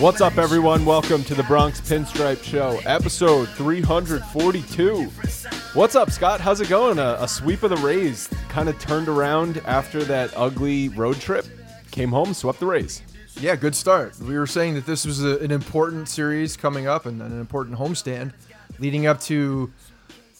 What's up, everyone? Welcome to the Bronx Pinstripe Show, episode 342. What's up, Scott? How's it going? A, a sweep of the Rays kind of turned around after that ugly road trip. Came home, swept the Rays. Yeah, good start. We were saying that this was a, an important series coming up and an important homestand leading up to,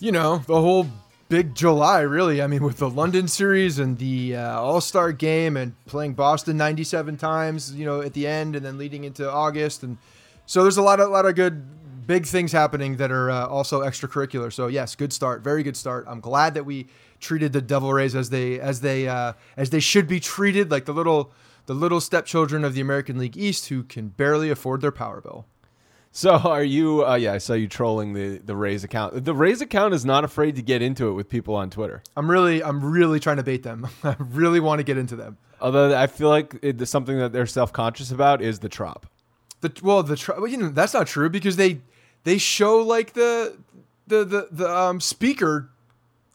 you know, the whole big July, really. I mean, with the London series and the uh, All Star game and playing Boston 97 times, you know, at the end and then leading into August. And so there's a lot of, lot of good, big things happening that are uh, also extracurricular. So, yes, good start. Very good start. I'm glad that we treated the Devil Rays as they, as they, uh, as they should be treated, like the little the little stepchildren of the American League East who can barely afford their power bill. So, are you? Uh, yeah, I saw you trolling the the Rays account. The Rays account is not afraid to get into it with people on Twitter. I'm really, I'm really trying to bait them. I really want to get into them. Although I feel like it, something that they're self conscious about is the trop. The well, the tr- well, you know that's not true because they they show like the the the the um speaker.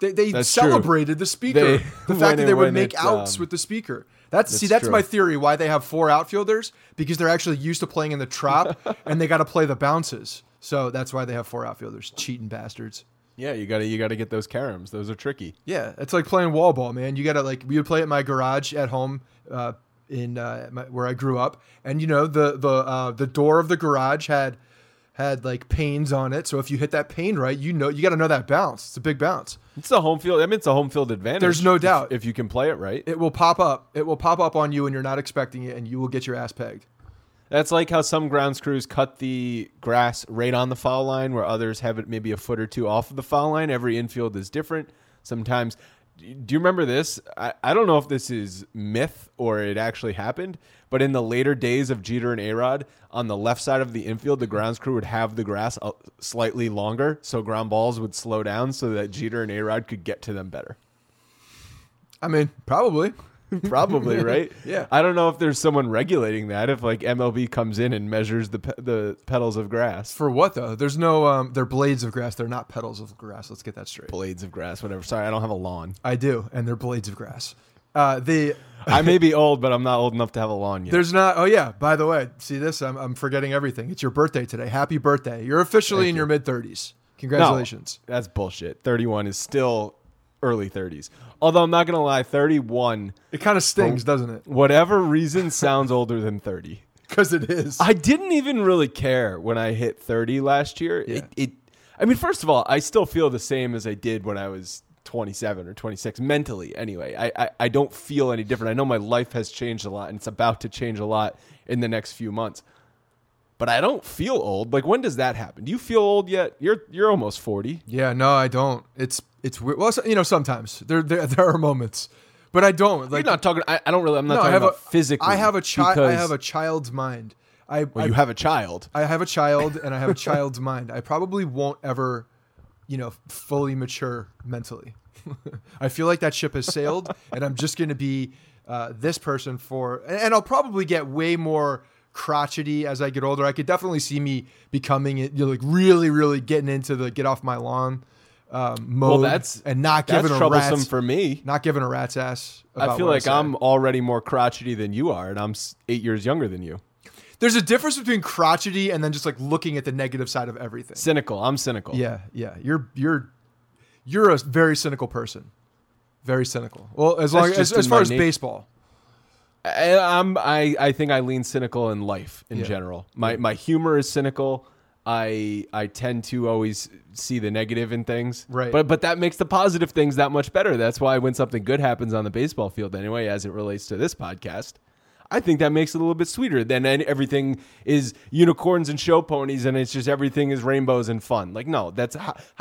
They, they That's true. celebrated the speaker. They- the fact that they would make outs um, with the speaker. That's, see, that's that's true. my theory why they have four outfielders because they're actually used to playing in the trop and they got to play the bounces. So that's why they have four outfielders. Cheating bastards. Yeah, you gotta you gotta get those caroms. Those are tricky. Yeah, it's like playing wall ball, man. You gotta like we would play at my garage at home, uh, in uh, my, where I grew up, and you know the the uh, the door of the garage had had like panes on it. So if you hit that pane right, you know you got to know that bounce. It's a big bounce. It's a home field. I mean, it's a home field advantage. There's no if- doubt. if, you can play it right. It will pop up. It will pop up on you, and you're not expecting it, and you will get your ass pegged. That's like how some grounds crews cut the grass right on the foul line, where others have it maybe a foot or two off of the foul line. Every infield is different. Sometimes, do you remember this? I, I don't know if this is myth or it actually happened, but in the later days of Jeter and A-Rod, on the left side of the infield, the grounds crew would have the grass uh, slightly longer, so ground balls would slow down, so that Jeter and A-Rod could get to them better. I mean, probably. Probably right. Yeah. I don't know if there's someone regulating that. If like MLB comes in and measures the pe- the petals of grass, For what though? There's no. Um, they're blades of grass. They're not petals of grass. Let's get that straight. blades of grass, whatever. Sorry, I don't have a lawn. I do, and they're blades of grass. Uh, the I may be old, but I'm not old enough to have a lawn yet. there's not. Oh yeah. By the way, see this? I'm, I'm forgetting everything. It's your birthday today. Happy birthday! You're officially Thank in you. your mid 30s. No, Congratulations. that's bullshit. 31 is still early 30s. Although I'm not gonna lie, 31, It kind of stings, doesn't it? whatever reason, sounds older than 30. Because it is. I didn't even really care when I hit 30 last year. Yeah. It, it, I mean, first of all, I still feel the same as I did when I was 27 or 26, mentally anyway. I, I, I don't feel any different. I know my life has changed a lot and it's about to change a lot in the next few months. But I don't feel old. Like, when does that happen? Do you feel old yet? You're you're almost 40. Yeah, no, I don't. It's it's weird. Well, so- you know, sometimes there there, there are moments, but I don't. Like You're not talking. I, I don't really. I'm not no, I talking have about a physically. I have a child. I have a child's mind. I Well, I, you have a child. I have a child and I have a child's mind. I probably won't ever, you know, fully mature mentally. I feel like that ship has sailed, and I'm just going to be uh, this person for, and, and I'll probably get way more crotchety as I get older. I could definitely see me becoming it, you know, like really, really getting into the get off my lawn um, mode. that's- and not giving a troublesome rat's, for me. not giving a rat's ass. I feel like say. I'm already more crotchety than you are, and I'm eight years younger than you. There's a difference between crotchety and then just like looking at the negative side of everything. Cynical. I'm cynical. Yeah, yeah. You're you're you're a very cynical person. Very cynical. Well, as long as as far as baseball. I, I'm. I, I think I lean cynical in life in Yeah. general. My my humor is cynical. I I tend to always see the negative in things. Right. But but that makes the positive things that much better. That's why when something good happens on the baseball field, anyway, as it relates to this podcast. I think that makes it a little bit sweeter than everything is unicorns and show ponies and it's just everything is rainbows and fun. Like, no, that's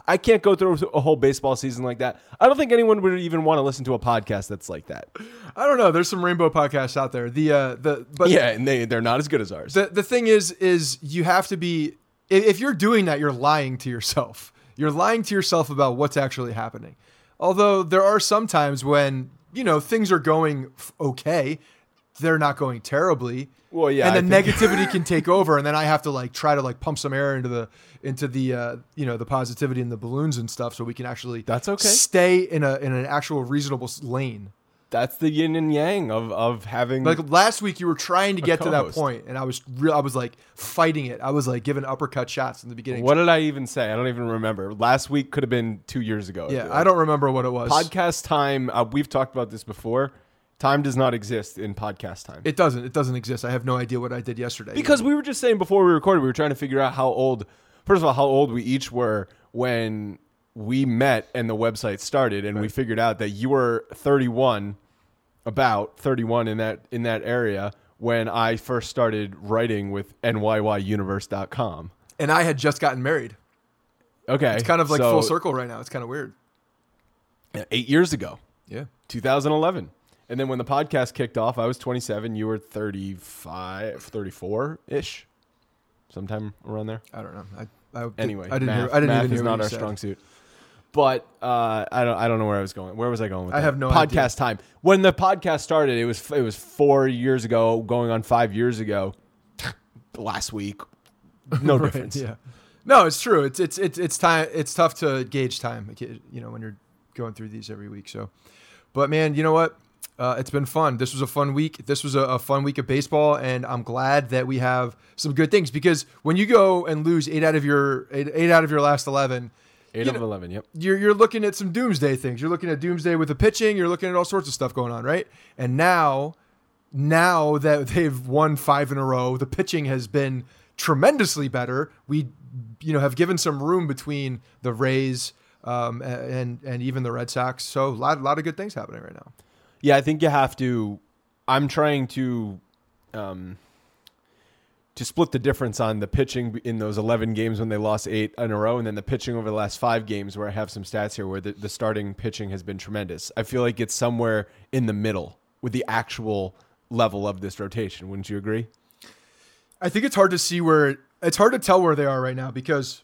I can't go through a whole baseball season like that. I don't think anyone would even want to listen to a podcast that's like that. I don't know. There's some rainbow podcasts out there. The uh the but yeah, and they they're not as good as ours. the the thing is is you have to be if you're doing that you're lying to yourself. You're lying to yourself about what's actually happening. Although there are some times when, you know, things are going okay, they're not going terribly. Well, yeah, and think- negativity can take over, and then I have to like try to like pump some air into the into the uh, you know the positivity and the balloons and stuff, so we can actually That's okay. stay in a in an actual reasonable lane. That's the yin and yang of of having Like last week, you were trying to get to that point, and I was real. I was like fighting it. I was like giving uppercut shots in the beginning. what did I even say? I don't even remember. Last week could have been two years ago. Yeah, I don't remember what it was. Podcast time. Uh, we've talked about this before. Time does not exist in podcast time. It doesn't. It doesn't exist. I have no idea what I did yesterday. because we were just saying before we recorded, we were trying to figure out how old. First of all, how old we each were when we met and the website started, and we figured out that you were 31, about 31 in that in that area when I first started writing with NYYUniverse.com. and I had just gotten married. Okay, It's kind of like so, full circle right now. It's kind of weird. Eight years ago, Yeah. 2011. And then when the podcast kicked off, I was 27. You were 35, 34 ish, sometime around there. I don't know. I, I Anyway, I didn't math, hear. I didn't math even is not our said. strong suit. But uh, I don't. I don't know where I was going. Where was I going with I that? have no podcast idea. time. When the podcast started, it was it was four years ago, going on five years ago. Last week, no Right, difference. Yeah. No, it's true. It's it's it's it's time. It's tough to gauge time. You know when you're going through these every week. So, but man, you know what? Uh, it's been fun. This was a fun week. This was a, a fun week of baseball, and I'm glad that we have some good things because when you go and lose eight out of your eight, eight out of your last eleven, Eight of know, eleven. Yep. you're you're looking at some doomsday things. You're looking at doomsday with the pitching. You're looking at all sorts of stuff going on, right? And now, now that they've won five in a row, the pitching has been tremendously better. We, you know, have given some room between the Rays um, and and even the Red Sox. So a lot, lot of good things happening right now. Yeah, I think you have to. I'm trying to, um, to split the difference on the pitching in those 11 games when they lost eight in a row, and then the pitching over the last five games where I have some stats here where the, the starting pitching has been tremendous. I feel like it's somewhere in the middle with the actual level of this rotation. Wouldn't you agree? I think it's hard to see where it's hard to tell where they are right now because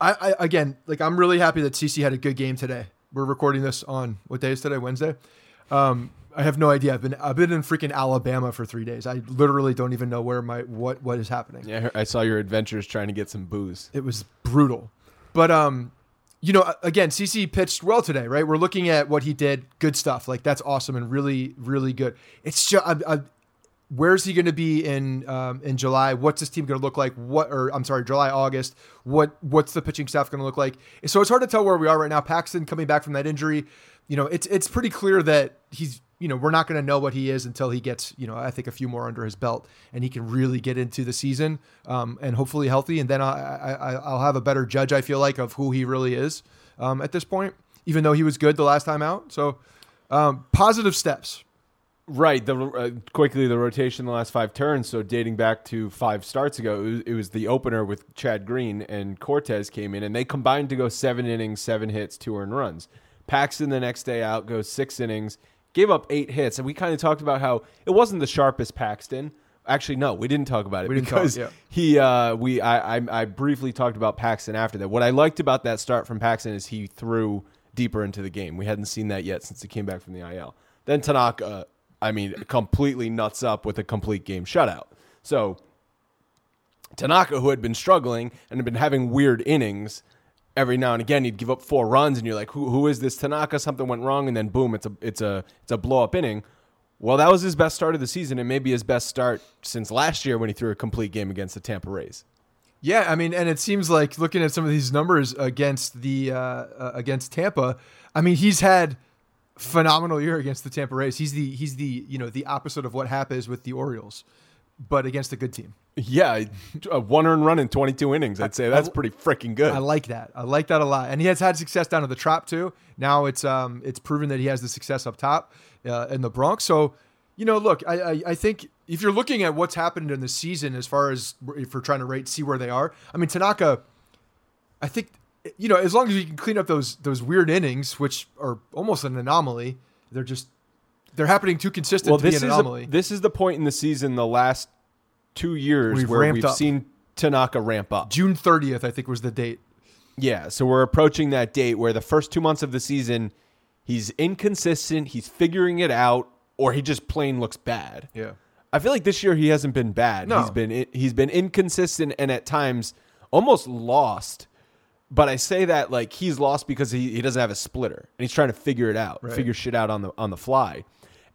I, I again like I'm really happy that CC had a good game today. We're recording this on what day is today? Wednesday. Um, I have no idea. I've been I've been in freaking Alabama for three days. I literally don't even know where my what what is happening. Yeah, I saw your adventures trying to get some booze. It was brutal, but um, you know, again, CC pitched well today, right? We're looking at what he did, good stuff. Like that's awesome and really, really good. It's just, I, I, where's he going to be in um, in July? What's this team going to look like? What, or I'm sorry, July, August. What, what's the pitching staff going to look like? So it's hard to tell where we are right now. Paxton coming back from that injury, you know, it's it's pretty clear that he's you know, we're not going to know what he is until he gets, you know, I think a few more under his belt and he can really get into the season um, and hopefully healthy. And then I, I, I'll have a better judge, I feel like, of who he really is um, at this point, even though he was good the last time out. So um, positive steps. Right. The uh, quickly the rotation the last five turns. So dating back to five starts ago, it was, it was, the opener with Chad Green and Cortes came in, and they combined to go seven innings, seven hits, two earned runs. Paxton the next day out goes six innings gave up eight hits, and we kind of talked about how it wasn't the sharpest Paxton. Actually, no, we didn't talk about it We because talk, yeah. he uh, we I, I I briefly talked about Paxton after that. What I liked about that start from Paxton is he threw deeper into the game. We hadn't seen that yet since he came back from the IL. Then Tanaka, I mean, completely nuts up with a complete game shutout. So Tanaka, who had been struggling and had been having weird innings, every now and again he'd give up four runs, and you're like, who who is this Tanaka? Something went wrong, and then boom, it's a it's a it's a blow up inning. Well, that was his best start of the season, and maybe his best start since last year when he threw a complete game against the Tampa Rays. Yeah, I mean, and it seems like looking at some of these numbers against the uh, uh, against Tampa, I mean, he's had phenomenal year against the Tampa Rays. He's the he's the you know the opposite of what happens with the Orioles, but against a good team. Yeah, a one earned run in 22 innings. I'd say that's pretty freaking good. I like that. I like that a lot. And he has had success down to the trop too. Now it's um it's proven that he has the success up top uh, in the Bronx. So you know, look, I, I I think if you're looking at what's happened in the season as far as if we're trying to rate, see where they are. I mean, Tanaka, I think you know as long as you can clean up those those weird innings, which are almost an anomaly, they're just they're happening too consistent well, to be this an is anomaly. a, this is the point in the season the last two years We've where we've up. seen Tanaka ramp up. June 30th, I think, was the date. Yeah, so we're approaching that date where the first two months of the season, he's inconsistent, he's figuring it out, or he just plain looks bad. Yeah. I feel like this year he hasn't been bad. No. He's been he's been inconsistent and at times almost lost. But I say that like he's lost because he, he doesn't have a splitter and he's trying to figure it out, Right. figure shit out on the on the fly.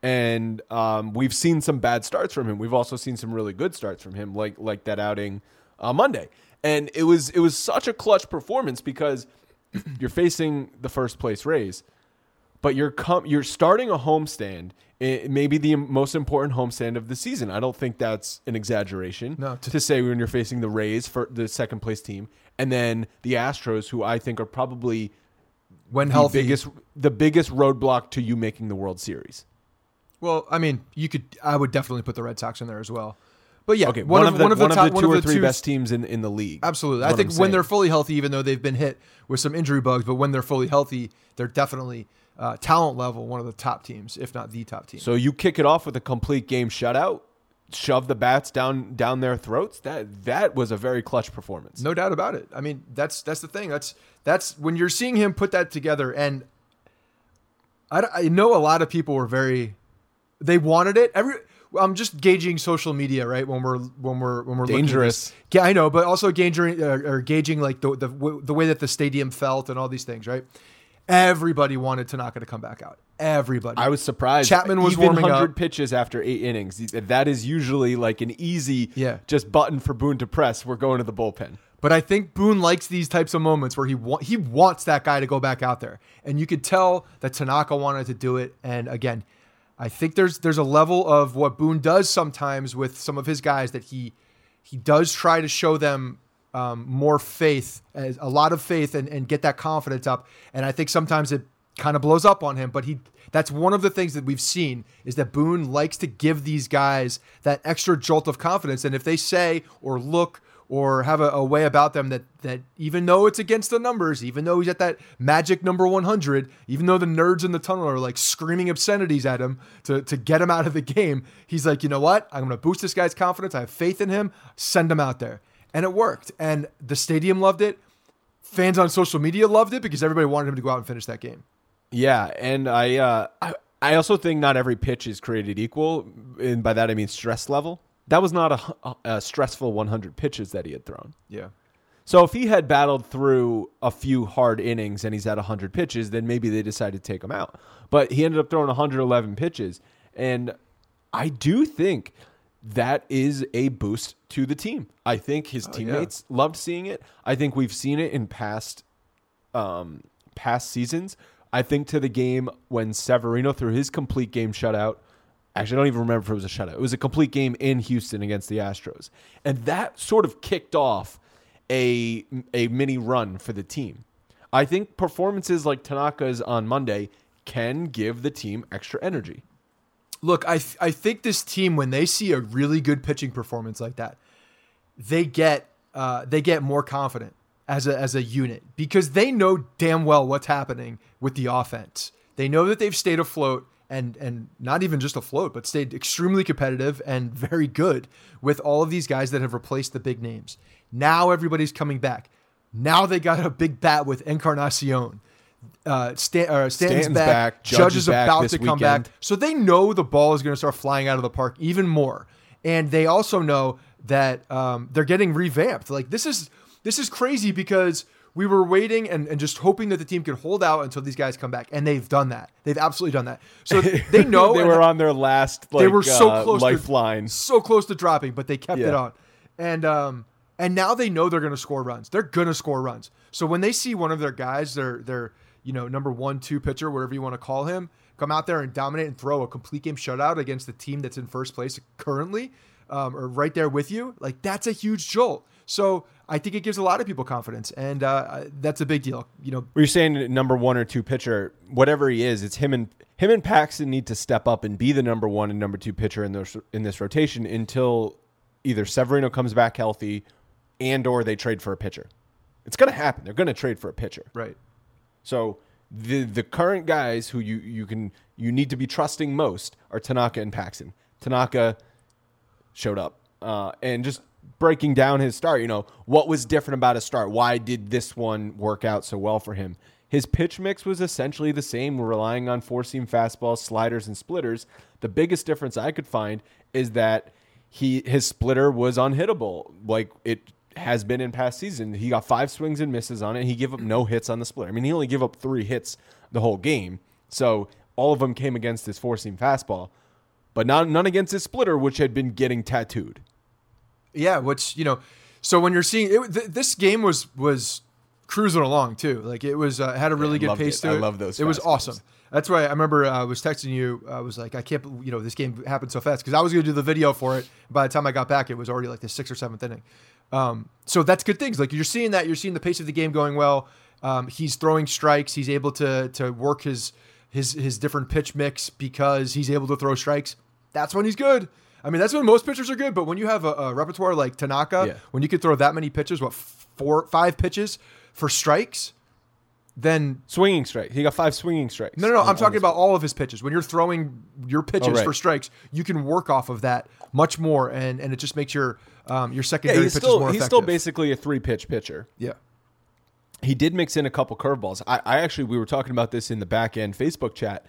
And um, we've seen some bad starts from him. We've also seen some really good starts from him, like like that outing on Monday. And it was it was such a clutch performance because you're facing the first place Rays, but you're com- you're starting a homestand, eh, maybe the most important homestand of the season. I don't think that's an exaggeration No, to, to- say when you're facing the Rays for the second place team, and then the Astros, who I think are probably When the healthy. biggest the biggest roadblock to you making the World Series. Well, I mean, you could. I would definitely put the Red Sox in there as well. But yeah, Okay, one, of the one of the, top- two one of or three two- best teams in, in the league. Absolutely, I think when they're fully healthy, even though they've been hit with some injury bugs, but when they're fully healthy, they're definitely uh, talent level one of the top teams, if not the top team. So you kick it off with a complete game shutout, shove the bats down down their throats. That that was a very clutch performance. No doubt about it. I mean, that's that's the thing. That's that's when you're seeing him put that together, and I, I know a lot of people were very, they wanted it. Every I'm just gauging social media, right? When we're when we're when we're looking at Dangerous. Yeah, I know, but also gauging uh, or gauging like the the the way that the stadium felt and all these things, right? Everybody wanted Tanaka to come back out. Everybody. I was surprised. Chapman was Even warming up. 100 pitches after eight innings. That is usually like an easy Yeah. just button for Boone to press. We're going to the bullpen. But I think Boone likes these types of moments where he wa- he wants that guy to go back out there, and you could tell that Tanaka wanted to do it. And again, I think there's there's a level of what Boone does sometimes with some of his guys that he he does try to show them um, more faith, a lot of faith, and, and get that confidence up. And I think sometimes it kind of blows up on him. But he that's one of the things that we've seen is that Boone likes to give these guys that extra jolt of confidence. And if they say or look or have a, a way about them that that even though it's against the numbers, even though he's at that magic number 100, even though the nerds in the tunnel are like screaming obscenities at him to, to get him out of the game, he's like, you know what? I'm to boost this guy's confidence. I have faith in him. Send him out there. And it worked. And the stadium loved it. Fans on social media loved it because everybody wanted him to go out and finish that game. Yeah, and I, uh, I I also think not every pitch is created equal, and by that I mean stress level. That was not a, a stressful 100 pitches that he had thrown. Yeah. So if he had battled through a few hard innings and he's at 100 pitches, then maybe they decided to take him out. But he ended up throwing 111 pitches. And I do think that is a boost to the team. I think his teammates loved seeing it. I think we've seen it in past um, past seasons. I think to the game when Severino threw his complete game shutout. Actually, I don't even remember if it was a shutout. It was a complete game in Houston against the Astros, and that sort of kicked off a a mini run for the team. I think performances like Tanaka's on Monday can give the team extra energy. Look, I th- I think this team when they see a really good pitching performance like that, they get uh, they get more confident as a as a unit because they know damn well what's happening with the offense. They know that they've stayed afloat and and not even just afloat, but stayed extremely competitive and very good with all of these guys that have replaced the big names. Now everybody's coming back. Now they got a big bat with Encarnacion. Uh, Stan, uh, Stanton's, Stanton's back. back. Judge, Judge is back about to come weekend. back. So they know the ball is going to start flying out of the park even more, and they also know that um, they're getting revamped. Like this is this is crazy because we were waiting and, and just hoping that the team could hold out until these guys come back, and they've done that. They've absolutely done that. So they know they were on their last like, they were so uh, close lifeline. to so close to dropping, but they kept it on. And um and now they know they're going to score runs. They're going to score runs. So when they see one of their guys, their their you know number one, two pitcher, whatever you want to call him, come out there and dominate and throw a complete game shutout against the team that's in first place currently, um, or right there with you, like that's a huge jolt. So I think it gives a lot of people confidence, and uh, that's a big deal. You know, Were saying number one or two pitcher, whatever he is, it's him and him and Paxton need to step up and be the number one and number two pitcher in this in this rotation until either Severino comes back healthy and or they trade for a pitcher. It's going to happen. They're going to trade for a pitcher. right? So the the current guys who you you can you need to be trusting most are Tanaka and Paxton. Tanaka showed up uh, and just breaking down his start. You know what was different about his start? Why did this one work out so well for him? His pitch mix was essentially the same, relying on four seam fastballs, sliders, and splitters. The biggest difference I could find is that he his splitter was unhittable, like it has been in past season. He got five swings and misses on it. He gave up no hits on the splitter. I mean, he only gave up three hits the whole game, so all of them came against his four seam fastball, but not none against his splitter, which had been getting tattooed. Yeah, which you know, so when you're seeing it, th- this game was was cruising along too. Like it was uh, had a really I good pace it. to I it. love those It was awesome. That's why I remember uh, I was texting you. I was like, I can't, you know, this game happened so fast because I was going to do the video for it. By the time I got back, it was already like the sixth or seventh inning. Um, so that's good things. Like you're seeing that, you're seeing the pace of the game going well. Um, he's throwing strikes. He's able to to work his his his different pitch mix because he's able to throw strikes. That's when he's good. I mean, that's when most pitchers are good. But when you have a, a repertoire like Tanaka, Yeah. when you could throw that many pitches, what four, five pitches for strikes, then Swinging strike. He got five swinging strikes. no, no, no. on- I'm talking about all of his pitches. When you're throwing your pitches Oh, right. for strikes, you can work off of that much more, and and it just makes your um, your Yeah, secondary he's pitches still more he's effective. still basically a three pitch pitcher. yeah. he did mix in a couple curveballs. I, I actually we were talking about this in the back end Facebook chat.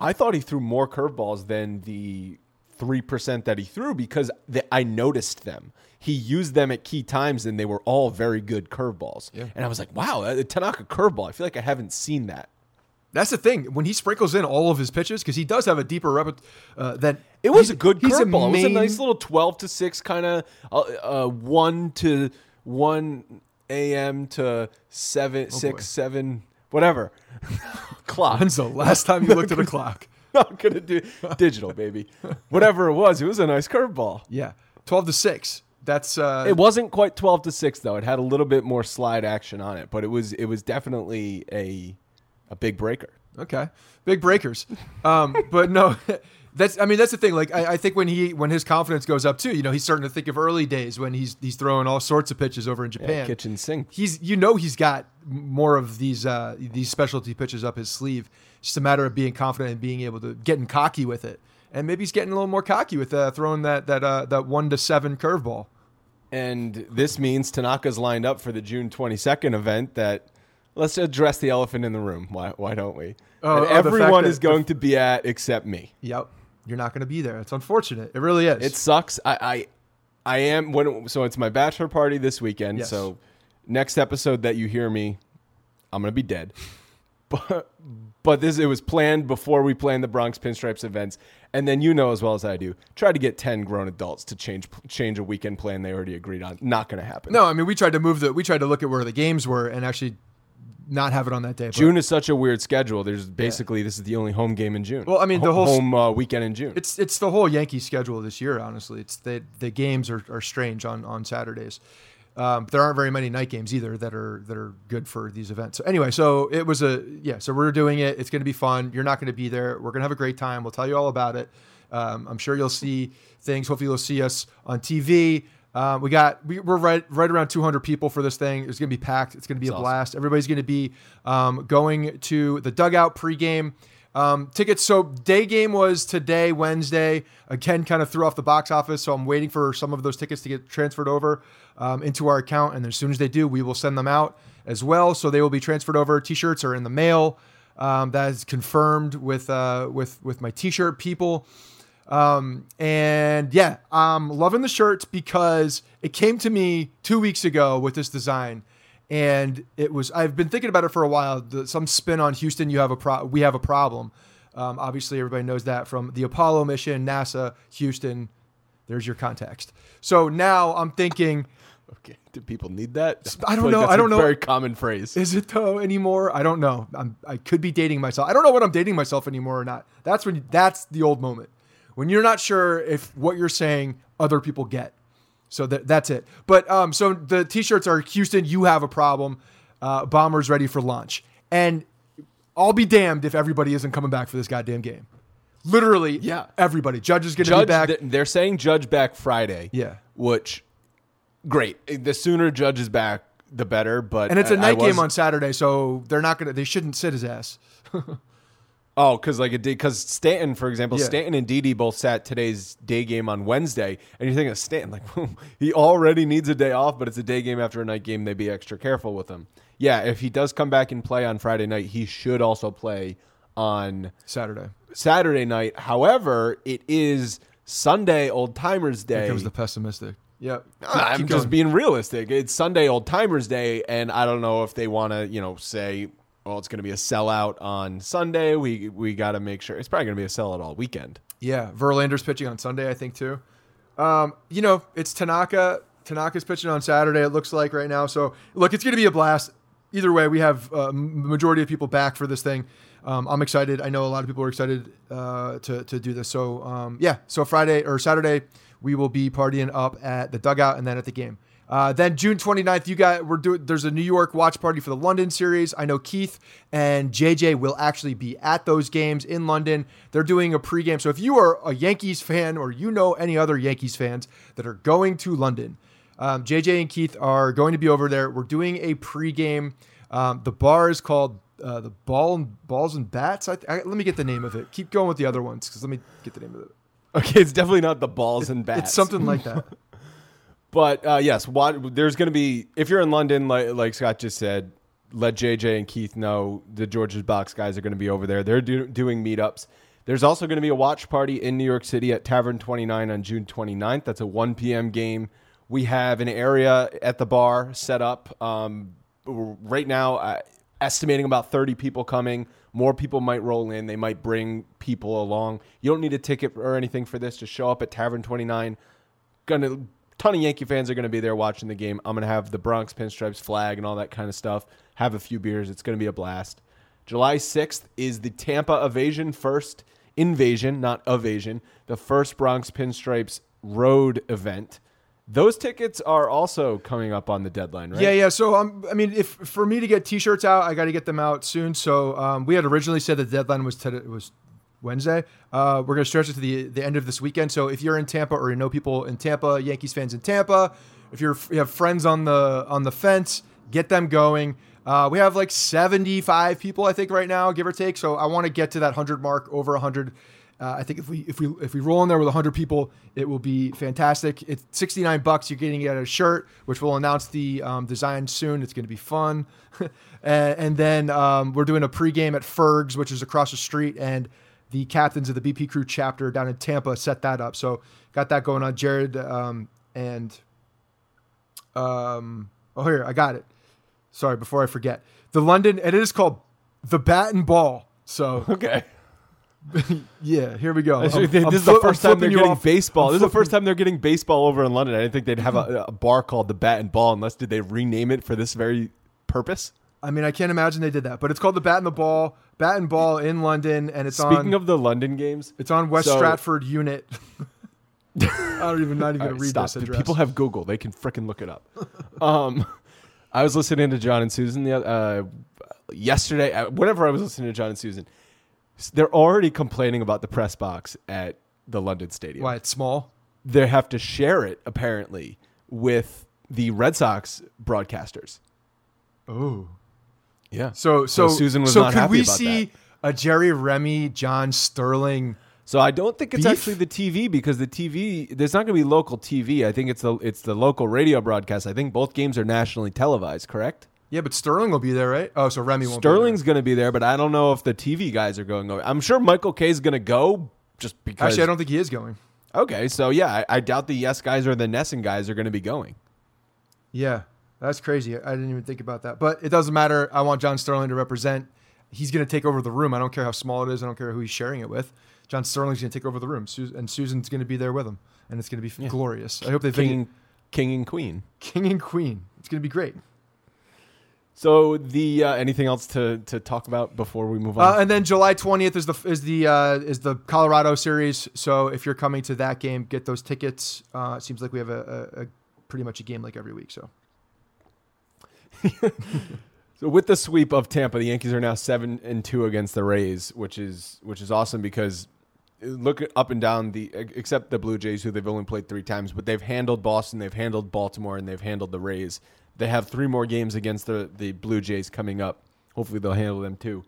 I thought he threw more curveballs than the three percent that he threw because the, I noticed them. He used them at key times, and they were all very good curveballs. And I was like, "Wow, a Tanaka curveball! I feel like I haven't seen that." That's the thing. When he sprinkles in all of his pitches, because he does have a deeper rep, uh, than It was a good curveball. it was a nice little twelve to six kind of uh, uh, one to one a.m. to seven, Oh, six, seven, whatever clock. When's the last time you looked at a clock? I'm gonna do digital, baby. Whatever it was, it was a nice curveball. Yeah, twelve to six. That's uh, It wasn't quite twelve to six though. It had a little bit more slide action on it, but it was it was definitely a a big breaker. Okay, big breakers. Um, but no, that's I mean that's the thing. Like I, I think when he when his confidence goes up too, you know, he's starting to think of early days when he's he's throwing all sorts of pitches over in Japan. kitchen sink. He's you know he's got more of these uh, these specialty pitches up his sleeve. It's just a matter of being confident and being able to getting cocky with it. And maybe he's getting a little more cocky with uh, throwing that that uh, that one to seven curveball. And this means Tanaka's lined up for the June 22nd event that let's address the elephant in the room. Why why don't we? Oh, And oh, everyone that is going to be at except me. Yep, you're not going to be there. It's unfortunate. It really is. It sucks. I, I I am when so it's my bachelor party this weekend. Yes. So next episode that you hear me, I'm gonna be dead. But but this it was planned before we planned the Bronx Pinstripes events, and then you know as well as I do, try to get ten grown adults to change change a weekend plan they already agreed on. Not gonna happen. No, I mean we tried to move the we tried to look at where the games were and actually not have it on that day. June is such a weird schedule. There's basically this is the only home game in June. Well, I mean, the Ho- whole home uh, weekend in June. It's it's the whole Yankee schedule this year. Honestly, it's the the games are, are strange on on Saturdays. Um, there aren't very many night games either that are that are good for these events. So anyway, so it was a yeah. So we're doing it. It's going to be fun. You're not going to be there. We're going to have a great time. We'll tell you all about it. Um, I'm sure you'll see things. Hopefully, you'll see us on TV. Um, we got we, we're right right around 200 people for this thing. It's going to be packed. It's going to be a awesome. blast. Everybody's going to be um, going to the dugout pregame. Um, tickets. So day game was today, Wednesday. Again, kind of threw off the box office. So I'm waiting for some of those tickets to get transferred over um, into our account, and as soon as they do, we will send them out as well. So they will be transferred over. T-shirts are in the mail. Um, that is confirmed with uh, with with my T-shirt people. Um, and yeah, I'm loving the shirts because it came to me two weeks ago with this design. And it was, I've been thinking about it for a while. The, some spin on Houston, you have a pro, we have a problem. Um, obviously, everybody knows that from the Apollo mission, NASA, Houston. There's your context. So now I'm thinking, okay. Do people need that? I don't feel know. that's I don't know. Very common phrase. is it though anymore? I don't know. I'm, I could be dating myself. I don't know what I'm dating myself anymore or not. That's when that's the old moment when you're not sure if what you're saying other people get. So that, that's it. But um, so the t-shirts are Houston. You have a problem. Uh, bombers ready for lunch. And I'll be damned if everybody isn't coming back for this goddamn game. Literally, Yeah. everybody. Judge is going to be back. th- they're saying Judge back Friday. Yeah. Which, great. The sooner Judge is back, the better. But and it's a I- I night game was- on Saturday, so they're not going to. They shouldn't sit his ass. Oh, because like it did because Stanton, for example, Yeah. Stanton and Didi both sat today's day game on Wednesday, and you're thinking of Stanton like he already needs a day off, but it's a day game after a night game. They be extra careful with him. Yeah, if he does come back and play on Friday night, he should also play on Saturday. Saturday night. However, it is Sunday Old Timers Day. Here comes the pessimistic. Yep. I'm Keep just being realistic. It's Sunday Old Timers Day, and I don't know if they want to, you know, say, well, it's going to be a sellout on Sunday. We we got to make sure it's probably going to be a sellout all weekend. Yeah, Verlander's pitching on Sunday, I think too. Um, you know, it's Tanaka. Tanaka's pitching on Saturday. It looks like right now. So look, it's going to be a blast. Either way, we have uh, majority of people back for this thing. Um, I'm excited. I know a lot of people are excited uh, to to do this. So um, yeah, so Friday or Saturday we will be partying up at the dugout and then at the game. Uh, then June 29th, you got we're doing. There's a New York watch party for the London series. I know Keith and JJ will actually be at those games in London. They're doing a pregame. So if you are a Yankees fan or you know any other Yankees fans that are going to London, um, JJ and Keith are going to be over there. We're doing a pregame. Um, the bar is called uh, the Ball and Balls and Bats. I, I, let me get the name of it. Keep going with the other ones because let me get the name of it. Okay, it's definitely not the balls and bats. It's something like that. But uh, yes, what, there's going to be if you're in London, like, like Scott just said, let JJ and Keith know the George's Box guys are going to be over there. They're do, doing meetups. There's also going to be a watch party in New York City at Tavern 29 on June 29th. That's a 1 p.m. game. We have an area at the bar set up. Um, right now, uh, estimating about 30 people coming. More people might roll in. They might bring people along. You don't need a ticket or anything for this. Just show up at Tavern 29 gonna ton of Yankee fans are gonna be there watching the game. I'm gonna have the Bronx pinstripes flag and all that kind of stuff. Have a few beers. It's gonna be a blast. July 6th is the Tampa Evasion first invasion, not evasion. The first Bronx pinstripes road event. Those tickets are also coming up on the deadline, right? Yeah, yeah. So um, I mean, if for me to get T-shirts out, I got to get them out soon. So um, we had originally said the deadline was today, was Wednesday. Uh, we're gonna stretch it to the the end of this weekend. So if you're in Tampa or you know people in Tampa, Yankees fans in Tampa, if you're you have friends on the on the fence, get them going. Uh, we have like 75 people, I think, right now, give or take. So I want to get to that 100 mark, over 100. Uh, I think if we if we if we roll in there with 100 people, it will be fantastic. It's 69 bucks. You're getting a shirt, which we'll announce the um, design soon. It's going to be fun. and, and then um, we're doing a pregame at Fergs, which is across the street, and the captains of the BP Crew chapter down in Tampa set that up. So got that going on. Jared um, and um, oh here I got it. Sorry, before I forget, the London and it is called the Bat and Ball. So Okay. yeah, here we go. This I'm- is I'm the I'm first time they're getting off- baseball. I'm This is the first time they're getting baseball over in London. I didn't think they'd have a, a bar called the Bat and Ball unless did they rename it for this very purpose. I mean, I can't imagine they did that, but it's called the Bat and the Ball, Bat and Ball in London, and it's Speaking on. Speaking of the London games, it's on West so- Stratford Unit. I don't even not even right, read stop. this address. People have Google; they can frickin' look it up. um, I was listening to John and Suzyn the uh, yesterday. uh, Whenever I was listening to John and Suzyn, they're already complaining about the press box at the London Stadium. why it's small. They have to share it apparently with the Red Sox broadcasters. Oh, Yeah. so so Suzyn was so not could happy we about see a Jerry Remy, John Sterling? So I don't think it's Beef? actually the TV because the TV there's not going to be local TV. I think it's the it's the local radio broadcast. I think both games are nationally televised. Correct? Yeah, but Sterling will be there, right? Oh, so Remy won't. Sterling's going to be there, but I don't know if the TV guys are going over. I'm sure Michael Kay's going to go just because. Actually, I don't think he is going. Okay, so yeah, I, I doubt the Yes guys or the NESN guys are going to be going. Yeah, that's crazy. I didn't even think about that. But it doesn't matter. I want John Sterling to represent. He's going to take over the room. I don't care how small it is. I don't care who he's sharing it with. John Sterling's going to take over the room, and Suzyn's going to be there with him, and it's going to be glorious. I hope they King, King and Queen. King and Queen. It's going to be great. So the uh, anything else to to talk about before we move on? Uh, and then July twentieth is the is the uh, is the Colorado series. So if you're coming to that game, get those tickets. Uh, it seems like we have a, a, a pretty much a game like every week. So So with the sweep of Tampa, the Yankees are now seven and two against the Rays, which is which is awesome because look up and down the except the Blue Jays, who they've only played three times, but they've handled Boston, they've handled Baltimore, and they've handled the Rays. They have three more games against the the Blue Jays coming up. Hopefully, they'll handle them too.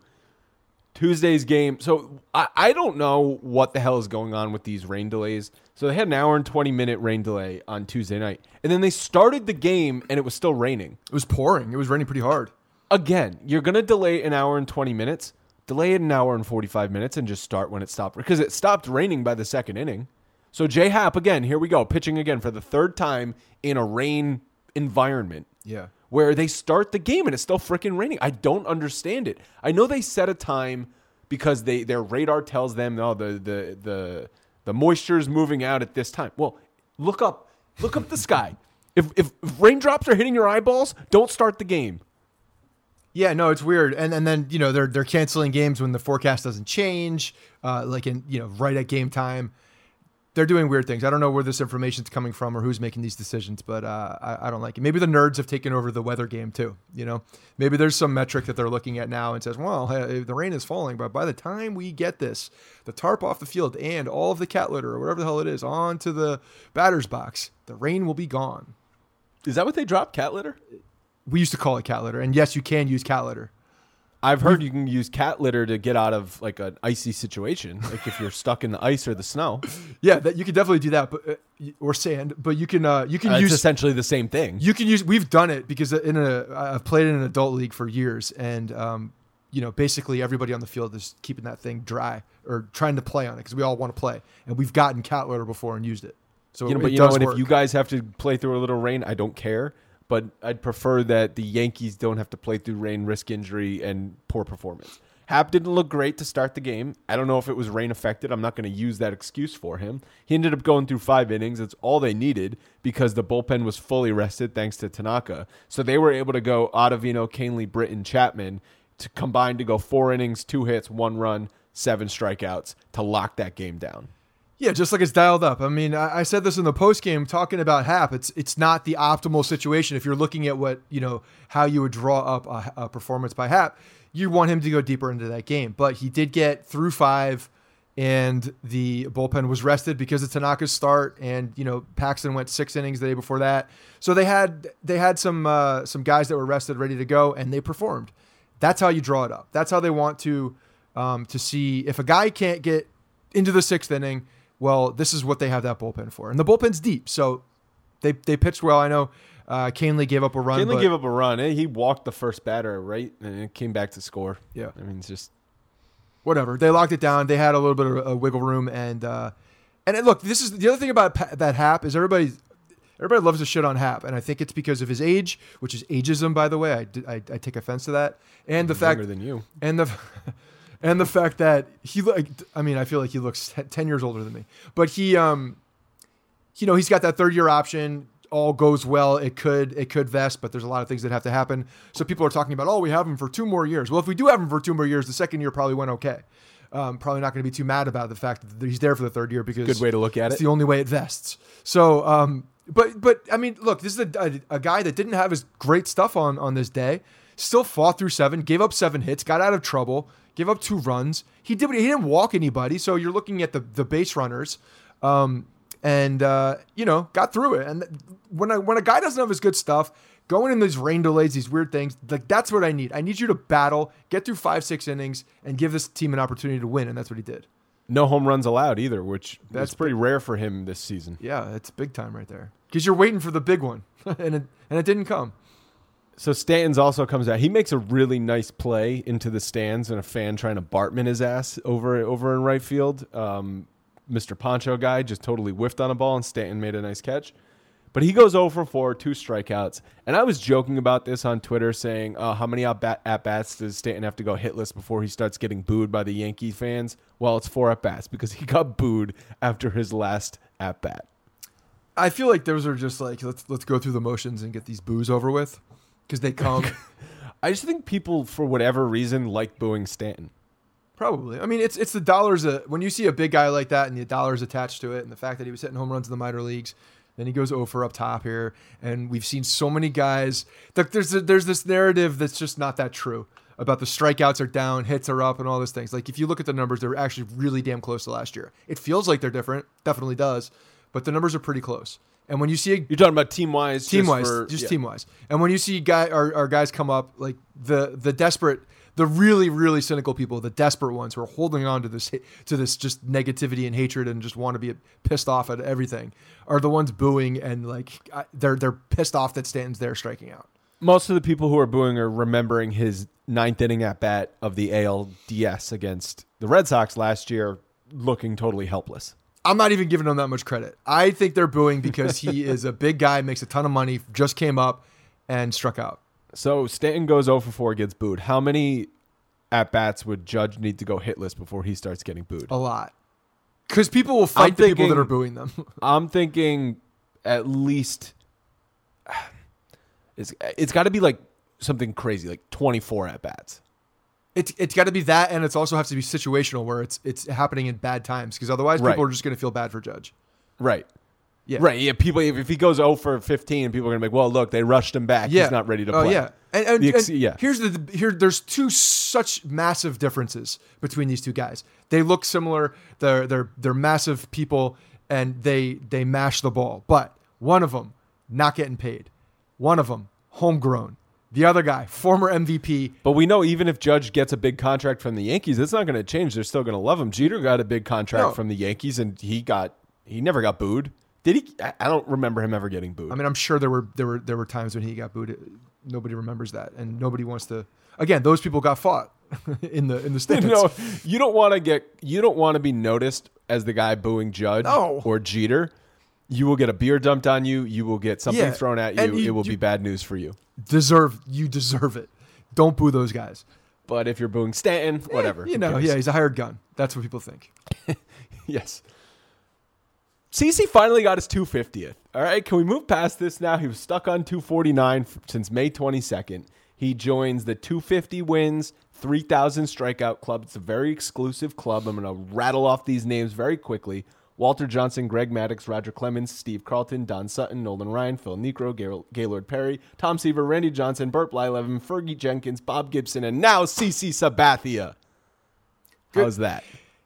Tuesday's game. So I, I don't know what the hell is going on with these rain delays. So they had an hour and 20 minute rain delay on Tuesday night. And then they started the game and it was still raining it was pouring. It was raining pretty hard. again, you're going to delay an hour and 20 minutes, delay it an hour and 45 minutes, and just start when it stopped. Because it stopped raining by the second inning. So J Happ, again, here we go, pitching again for the third time in a rain environment Yeah. where they start the game and it's still freaking raining. I don't understand it. I know they set a time because they their radar tells them oh the the the the moisture is moving out at this time. Well, look up look up the sky. If, if if raindrops are hitting your eyeballs, don't start the game. Yeah, no, it's weird. And and then you know they're they're canceling games when the forecast doesn't change, uh, like in you know right at game time. They're doing weird things. I don't know where this information's coming from or who's making these decisions, but uh, I, I don't like it. Maybe the nerds have taken over the weather game too. You know, maybe there's some metric that they're looking at now and says, well, hey, the rain is falling, but by the time we get this, the tarp off the field and all of the cat litter or whatever the hell it is onto the batter's box, the rain will be gone. Is that what they drop? Cat litter? We used to call it cat litter, and yes, you can use cat litter. I've heard you can use cat litter to get out of like an icy situation, like if you're stuck in the ice or the snow. Yeah, that you can definitely do that, but uh, or sand. But you can uh, you can Uh, use essentially the same thing. you can use. We've done it because in a I've played in an adult league for years, and um, you know basically everybody on the field is keeping that thing dry or trying to play on it because we all want to play, and we've gotten cat litter before and used it. So you know, but you know what? If you guys have to play through a little rain, I don't care. But I'd prefer that the Yankees don't have to play through rain, risk injury, and poor performance. Happ didn't look great to start the game. I don't know if it was rain affected. I'm not going to use that excuse for him. He ended up going through five innings. It's all they needed because the bullpen was fully rested thanks to Tanaka. So they were able to go Ottavino, Kahnle, Britton, Chapman to combine to go four innings, two hits, one run, seven strikeouts to lock that game down. Yeah, just like it's dialed up. I mean, I, I said this in the post game talking about Happ. It's it's not the optimal situation if you're looking at what you know how you would draw up a, a performance by Happ. You want him to go deeper into that game, but he did get through five, and the bullpen was rested because of Tanaka's start, and you know Paxton went six innings the day before that. So they had they had some uh, some guys that were rested, ready to go, and they performed. That's how you draw it up. That's how they want to um, to see if a guy can't get into the sixth inning. Well, this is what they have that bullpen for, and the bullpen's deep, so they they pitched well. I know uh, Kahnle gave up a run. Kahnle gave up a run. Eh, He walked the first batter, right? And it came back to score. Yeah. I mean, it's just whatever. They locked it down. They had a little bit of a wiggle room, and uh, and it, look, this is the other thing about that Happ is everybody. Everybody loves to shit on Happ, and I think it's because of his age, which is ageism, by the way. I, I, I take offense to that, and the fact Younger than you. and the and the fact that he like I mean I feel like he looks te- 10 years older than me but he um you know he's got that third year option all goes well it could it could vest but there's a lot of things that have to happen so people are talking about oh we have him for two more years well if we do have him for two more years the second year probably went okay um, probably not going to be too mad about the fact that he's there for the third year because Good way to look at it's it. the only way it vests. So, um, but but I mean, look, this is a, a, a guy that didn't have his great stuff on on this day. Still fought through seven, gave up seven hits, got out of trouble, gave up two runs. He did. He didn't walk anybody. So you're looking at the the base runners, um, and uh, you know got through it. And when I, when a guy doesn't have his good stuff. Going in these rain delays, these weird things, like that's what I need. I need you to battle, get through five, six innings, and give this team an opportunity to win, and that's what he did. No home runs allowed either, which That's that's pretty rare for him this season. Yeah, it's big time right there. Because you're waiting for the big one, and it, and it didn't come. So Stanton's also comes out. He makes a really nice play into the stands, and a fan trying to Bartman his ass over over in right field. Um, Mr. Poncho guy just totally whiffed on a ball, and Stanton made a nice catch. But he goes 0 for 4, two strikeouts. And I was joking about this on Twitter, saying, uh, "How many at bats does Stanton have to go hitless before he starts getting booed by the Yankee fans?" Well, it's four at bats because he got booed after his last at bat. I feel like those are just like let's let's go through the motions and get these boos over with, because they come I just think people, for whatever reason, like booing Stanton. probably. I mean, it's it's the dollars. Uh, when you see a big guy like that and the dollars attached to it, and the fact that he was hitting home runs in the minor leagues, then he goes over up top here, and we've seen so many guys. There's there's this narrative that's just not that true about the strikeouts are down, hits are up, and all those things. Like if you look at the numbers, they're actually really damn close to last year. It feels like they're different, definitely does, but the numbers are pretty close. And when you see a You're talking about team wise, team wise, just team wise. And when you see guy our, our guys come up, like the the desperate, the really really cynical people, the desperate ones who are holding on to this to this just negativity and hatred and just want to be pissed off at everything, are the ones booing and like they're they're pissed off that Stanton's there striking out. Most of the people who are booing are remembering his ninth inning at bat of the ALDS against the Red Sox last year, looking totally helpless. I'm not even giving him that much credit. I think they're booing because he is a big guy, makes a ton of money, just came up and struck out. So Stanton goes 0 for 4, gets booed. How many at bats would Judge need to go hitless before he starts getting booed? A lot. Because people will fight the people that are booing them. I'm thinking at least it's it's got to be like something crazy, like 24 at bats. It's it's got to be that, and it's also has to be situational where it's it's happening in bad times because otherwise Right. people are just going to feel bad for Judge. Right. Yeah. Right. Yeah. People, if, if he goes 0 for 15, people are going to be like, well, look, they rushed him back. Yeah, He's not ready to Oh play. yeah, and, and, ex- and yeah. Here's the here. There's two such massive differences between these two guys. They look similar. They're they're they're massive people, and they they mash the ball. But one of them not getting paid. One of them homegrown. The other guy, former MVP. But we know even if Judge gets a big contract from the Yankees, it's not going to change. They're still going to love him. Jeter got a big contract No. from the Yankees, and he got he never got booed. Did he? I don't remember him ever getting booed. I mean, I'm sure there were there were there were times when he got booed. Nobody remembers that, and nobody wants to. Again, those people got fought in the in the stands. no, you don't want to get you don't want to be noticed as the guy booing Judge No. or Jeter. You will get a beer dumped on you. You will get something Yeah, thrown at you. you- it will you- be bad news for you. Deserve you deserve it. Don't boo those guys. But if you're booing Stanton, eh, whatever. You know, yeah, he's a hired gun. That's what people think. Yes. CC finally got his 250th. All right, can we move past this now? He was stuck on 249 since May 22nd. He joins the 250 wins, 3,000 strikeout club. It's a very exclusive club. I'm going to rattle off these names very quickly. Walter Johnson, Greg Maddux, Roger Clemens, Steve Carlton, Don Sutton, Nolan Ryan, Phil Niekro, Gail- Gaylord Perry, Tom Seaver, Randy Johnson, Burt Blyleven, Fergie Jenkins, Bob Gibson, and now CC Sabathia. How's that?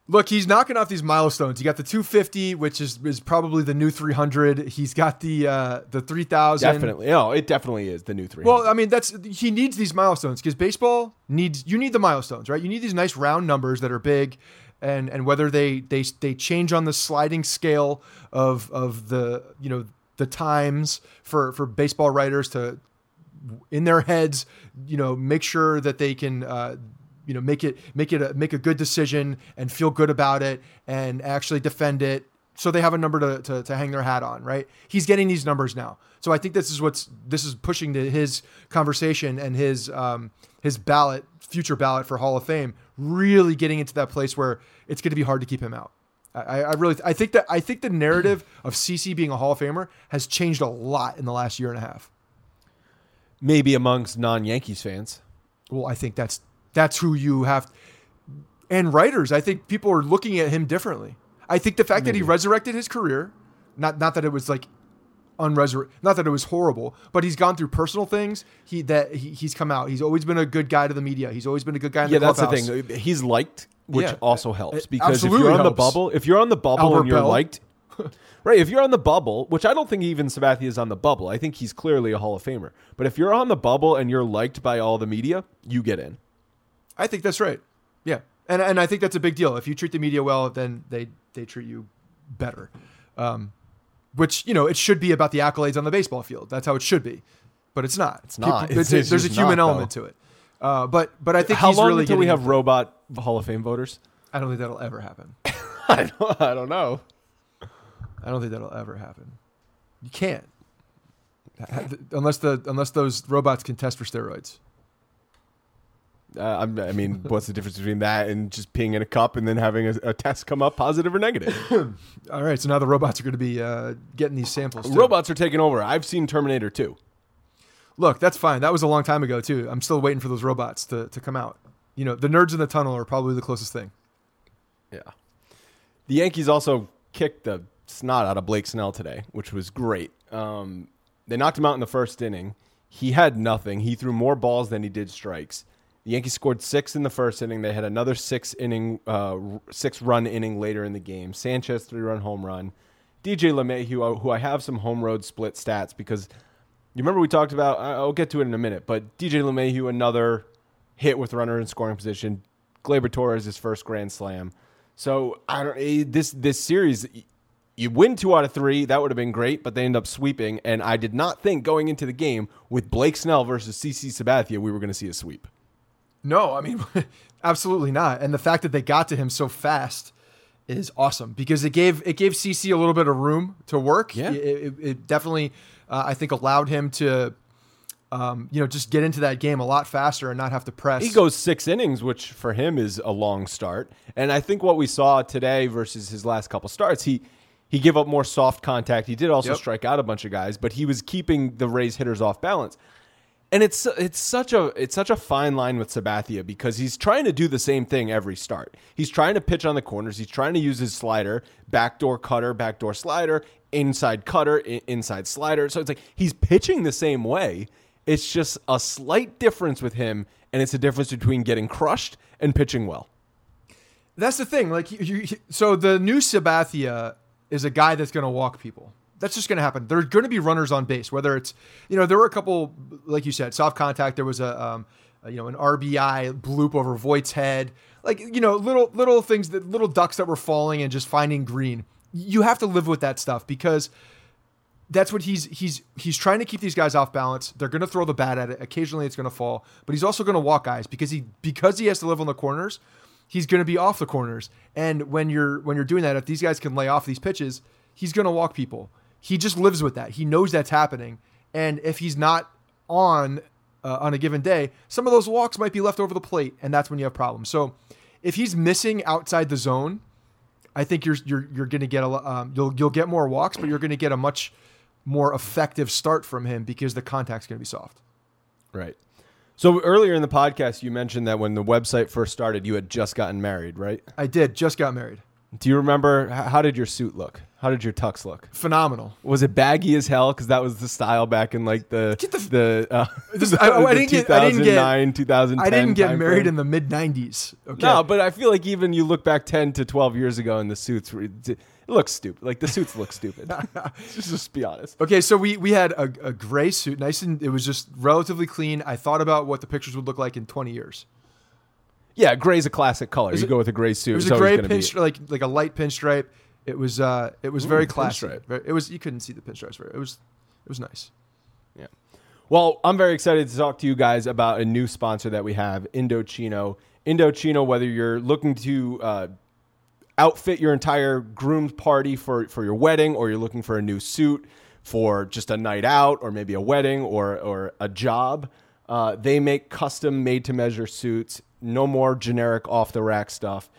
Look, he's knocking off these milestones. You got the 250, which is is probably the new 300. He's got the uh, the 3000. Definitely. No, it definitely is the new 300. Well, I mean, that's he needs these milestones because baseball needs you need the milestones, right? You need these nice round numbers that are big, and and whether they they they change on the sliding scale of of the you know the times for for baseball writers to in their heads, you know, make sure that they can, uh, you know, make it make it a, make a good decision and feel good about it and actually defend it so they have a number to, to, to hang their hat on, right? He's getting these numbers now. So I think this is what's this is pushing to his conversation and his um, his ballot, future ballot for Hall of Fame, really getting into that place where it's going to be hard to keep him out. I, I really I think that I think the narrative of CC being a Hall of Famer has changed a lot in the last year and a half. Maybe amongst non-Yankees fans. Well, I think that's that's who you have, and writers. I think people are looking at him differently. I think the fact that he resurrected his career, not not that it was like unresurrect, not that it was horrible, but he's gone through personal things. He that he, he's come out. He's always been a good guy to the media. He's always been a good guy. In Yeah, the that's the thing. He's liked, which Yeah. also helps because if you're on the bubble, if you're on the bubble Albert and you're Bell. liked, right? If you're on the bubble, which I don't think even Sabathia is on the bubble. I think he's clearly a Hall of Famer. But if you're on the bubble and you're liked by all the media, you get in. I think that's right. Yeah, and and I think that's a big deal. If you treat the media well, then they they treat you better. Um, which you know it should be about the accolades on the baseball field. That's how it should be, but it's not. It's not. It's- there's it's there's a human not, element to it. Uh, but but I think How long really until we have robot Hall of Fame voters? I don't think that'll ever happen. I don't, I don't know. I don't think that'll ever happen. You can't unless the unless those robots can test for steroids. Uh, I mean, what's the difference between that and just peeing in a cup and then having a, a test come up positive or negative? All right, so now the robots are going to be uh, getting these samples. too. Robots are taking over. I've seen Terminator 2. Look, that's fine. That was a long time ago too. I'm still waiting for those robots to, to come out. You know, the nerds in the tunnel are probably the closest thing. Yeah. The Yankees also kicked the snot out of Blake Snell today, which was great. Um, they knocked him out in the first inning. He had nothing. He threw more balls than he did strikes. The Yankees scored six in the first inning. They had another six inning, uh, six run inning later in the game. Sanchez three run home run. DJ LeMahieu, who I have some home road split stats because you remember we talked about. I'll get to it in a minute, but DJ LeMahieu another hit with runner in scoring position. Gleyber Torres his first grand slam. So I don't eh, this this series. You win two out of three. That would have been great, but they end up sweeping. And I did not think going into the game with Blake Snell versus CC Sabathia, we were going to see a sweep. No, I mean, absolutely not. And the fact that they got to him so fast is awesome because it gave it gave CC a little bit of room to work. Yeah. it, it, it definitely, uh, I think, allowed him to, um, you know, just get into that game a lot faster and not have to press. He goes six innings, which for him is a long start. And I think what we saw today versus his last couple starts, he he gave up more soft contact. He did also Yep. strike out a bunch of guys, but he was keeping the Rays hitters off balance. And it's it's such a it's such a fine line with Sabathia because he's trying to do the same thing every start. He's trying to pitch on the corners. He's trying to use his slider, backdoor cutter, backdoor slider, inside cutter, i- inside slider. So it's like he's pitching the same way. It's just a slight difference with him, and it's a difference between getting crushed and pitching well. That's the thing. Like, you, you, so the new Sabathia is a guy that's going to walk people. That's just going to happen. There's going to be runners on base. Whether it's, you know, there were a couple, like you said, soft contact. There was a, um, a, you know, an RBI bloop over Voit's head. Like, you know, little little things that little ducks that were falling and just finding green. You have to live with that stuff because that's what he's he's he's trying to keep these guys off balance. They're going to throw the bat at it. Occasionally, it's going to fall, but he's also going to walk guys because he because he has to live on the corners. He's going to be off the corners, and when you're when you're doing that, if these guys can lay off these pitches, he's going to walk people. He just lives with that. He knows that's happening, and if he's not on uh, on a given day, some of those walks might be left over the plate, and that's when you have problems. So, if he's missing outside the zone, I think you're you're you're going to get a um, you'll you'll get more walks, but you're going to get a much more effective start from him because the contact's going to be soft. Right. So earlier in the podcast, you mentioned that when the website first started, you had just gotten married, right? I did just got married. Do you remember how did your suit look? How did your tux look? Phenomenal. Was it baggy as hell? Because that was the style back in like the Get the- the, uh, This- I- I didn't get- I didn't get- 2009, 2010 I didn't get married in the mid '90s. Okay. No, but I feel like even you look back 10 to 12 years ago and the suits were, it looks stupid. Like the suits look stupid. just, just be honest. Okay, so we we had a, a gray suit, nice and it was just relatively clean. I thought about what the pictures would look like in 20 years. Yeah, gray's a classic color. You go with a gray suit. It was it's a always gray gonna be- pinstripe, like like a light pinstripe. It was uh it was very classy. pinstripe. It was you couldn't see the pinstripes. Very, it was it was nice. Yeah. Well, I'm very excited to talk to you guys about a new sponsor that we have, Indochino. Indochino, whether you're looking to, uh, outfit your entire groomed party for for your wedding, or you're looking for a new suit for just a night out, or maybe a wedding or or a job. Uh, they make custom made to measure suits. No more generic off the rack stuff.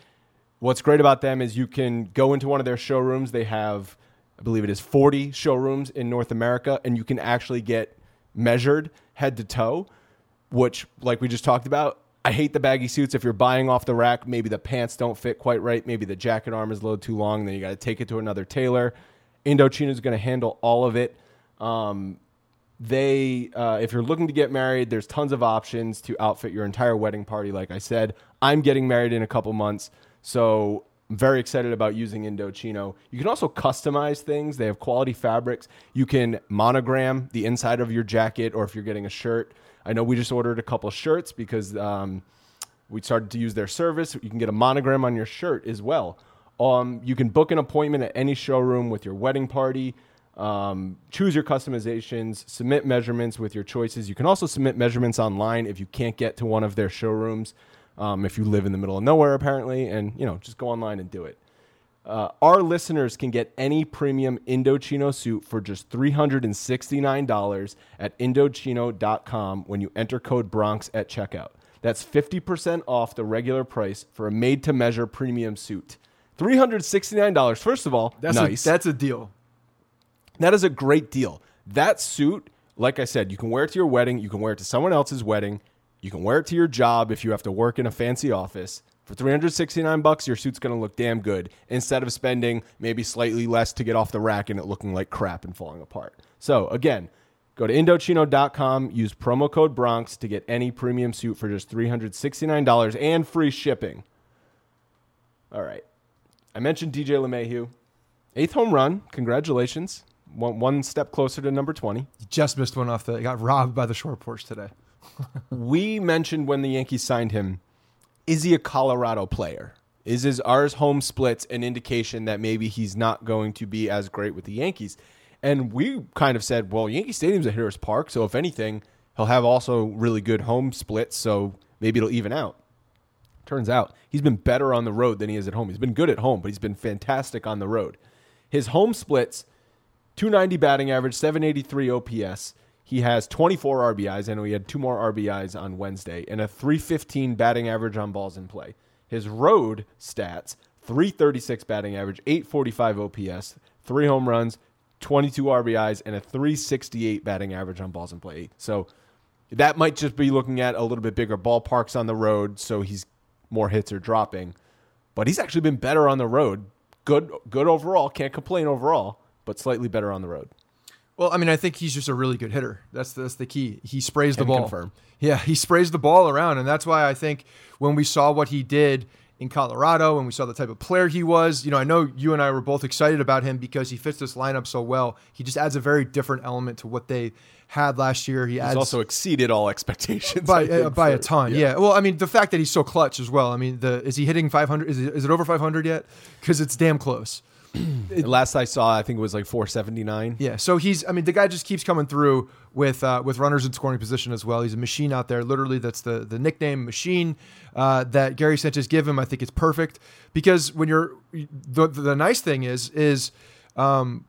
What's great about them is you can go into one of their showrooms. They have, I believe it is 40 showrooms in North America, and you can actually get measured head to toe, which, like we just talked about, I hate the baggy suits. If you're buying off the rack, maybe the pants don't fit quite right. Maybe the jacket arm is a little too long. Then you got to take it to another tailor. Indochino is going to handle all of it. Um, they, uh, if you're looking to get married, there's tons of options to outfit your entire wedding party. Like I said, I'm getting married in a couple months, so I'm very excited about using Indochino. You can also customize things. They have quality fabrics. You can monogram the inside of your jacket, or if you're getting a shirt. I know we just ordered a couple shirts because um, we started to use their service. You can get a monogram on your shirt as well. Um, you can book an appointment at any showroom with your wedding party. Um, choose your customizations, submit measurements with your choices. You can also submit measurements online if you can't get to one of their showrooms. Um, if you live in the middle of nowhere, apparently, and you know, just go online and do it. Uh, our listeners can get any premium Indochino suit for just $369 at Indochino.com when you enter code Bronx at checkout. That's 50% off the regular price for a made to measure premium suit. $369. First of all, That's nice. a, that's a deal. That is a great deal. That suit, like I said, you can wear it to your wedding, you can wear it to someone else's wedding, you can wear it to your job if you have to work in a fancy office. For 369 bucks, your suit's going to look damn good instead of spending maybe slightly less to get off the rack and it looking like crap and falling apart. So, again, go to indochino.com, use promo code Bronx to get any premium suit for just $369 and free shipping. All right. I mentioned DJ LeMahieu. Eighth home run. Congratulations. One, one step closer to number 20. He just missed one off the. Got robbed by the short porch today. we mentioned when the Yankees signed him, is he a Colorado player? Is his ours home splits an indication that maybe he's not going to be as great with the Yankees? And we kind of said, well, Yankee Stadium's a hitter's park, so if anything, he'll have also really good home splits, so maybe it'll even out. Turns out he's been better on the road than he is at home. He's been good at home, but he's been fantastic on the road. His home splits 290 batting average, 783 OPS. He has 24 RBIs. I know he had two more RBIs on Wednesday, and a 315 batting average on balls in play. His road stats 336 batting average, 845 OPS, three home runs, 22 RBIs, and a 368 batting average on balls in play. So that might just be looking at a little bit bigger ballparks on the road, so he's more hits are dropping. But he's actually been better on the road. Good, good overall. Can't complain overall, but slightly better on the road. Well, I mean, I think he's just a really good hitter. That's that's the key. He sprays the ball. confirm. Yeah, he sprays the ball around, and that's why I think when we saw what he did in Colorado and we saw the type of player he was, you know, I know you and I were both excited about him because he fits this lineup so well. He just adds a very different element to what they had last year. He He's adds also exceeded all expectations by uh, by a for- ton. Yeah. Well, I mean, the fact that he's so clutch as well. I mean, the is he hitting 500? Is it, is it over 500 yet? Because it's damn close. Last I saw, I think it was like 479. Yeah, so he's. I mean, the guy just keeps coming through with uh, with runners in scoring position as well. He's a machine out there. Literally, that's the the nickname machine uh, that Gary Sanchez give him. I think it's perfect because when you're the the nice thing is is um,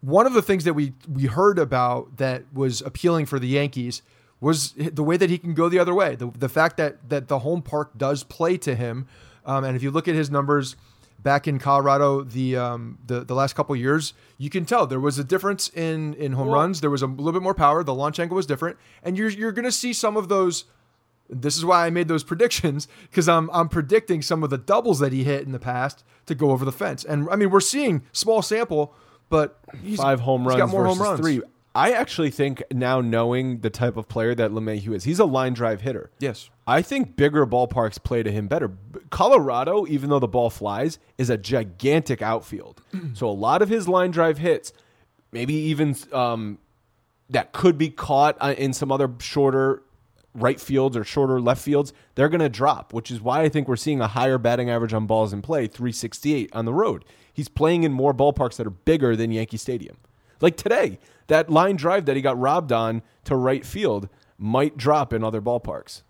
one of the things that we we heard about that was appealing for the Yankees was the way that he can go the other way. The the fact that that the home park does play to him, um, and if you look at his numbers back in Colorado the um, the the last couple years, you can tell there was a difference in in home runs. There was a little bit more power. The launch angle was different, and you're you're going to see some of those. This is why I made those predictions because I'm I'm predicting some of the doubles that he hit in the past to go over the fence. And I mean, we're seeing small sample, but he's, Five home he's runs got more versus home runs. three. I actually think now knowing the type of player that LeMahieu is, he's a line drive hitter. Yes. I think bigger ballparks play to him better. Colorado, even though the ball flies, is a gigantic outfield. so a lot of his line drive hits, maybe even um, that could be caught uh, in some other shorter right fields or shorter left fields, they're going to drop, which is why I think we're seeing a higher batting average on balls in play, 368 on the road. He's playing in more ballparks that are bigger than Yankee Stadium. Like today, that line drive that he got robbed on to right field might drop in other ballparks.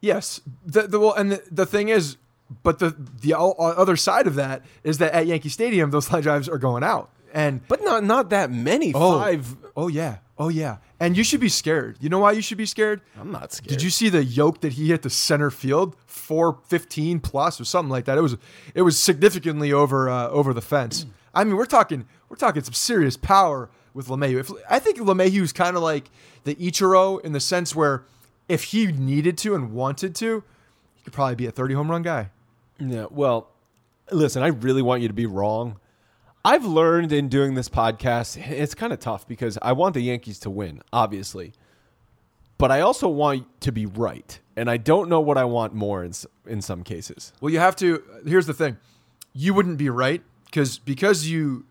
Yes. The, the well, and the, the thing is, but the the other side of that is that at Yankee Stadium, those line drives are going out, and But not not that many. Oh. Five. oh yeah, oh yeah, and you should be scared. You know why you should be scared? I'm not scared. Did you see the yoke that he hit the center field? Four fifteen plus or something like that. It was it was significantly over uh, over the fence. I mean, we're talking we're talking some serious power with LeMahieu. If, I think LeMahieu is kind of like the Ichiro in the sense where if he needed to and wanted to, he could probably be a thirty home run guy. Yeah. Well, listen, I really want you to be wrong. I've learned in doing this podcast, it's kind of tough because I want the Yankees to win, obviously, but I also want to be right, and I don't know what I want more in in some cases. Well, you have to. Here's the thing: you wouldn't be right because because you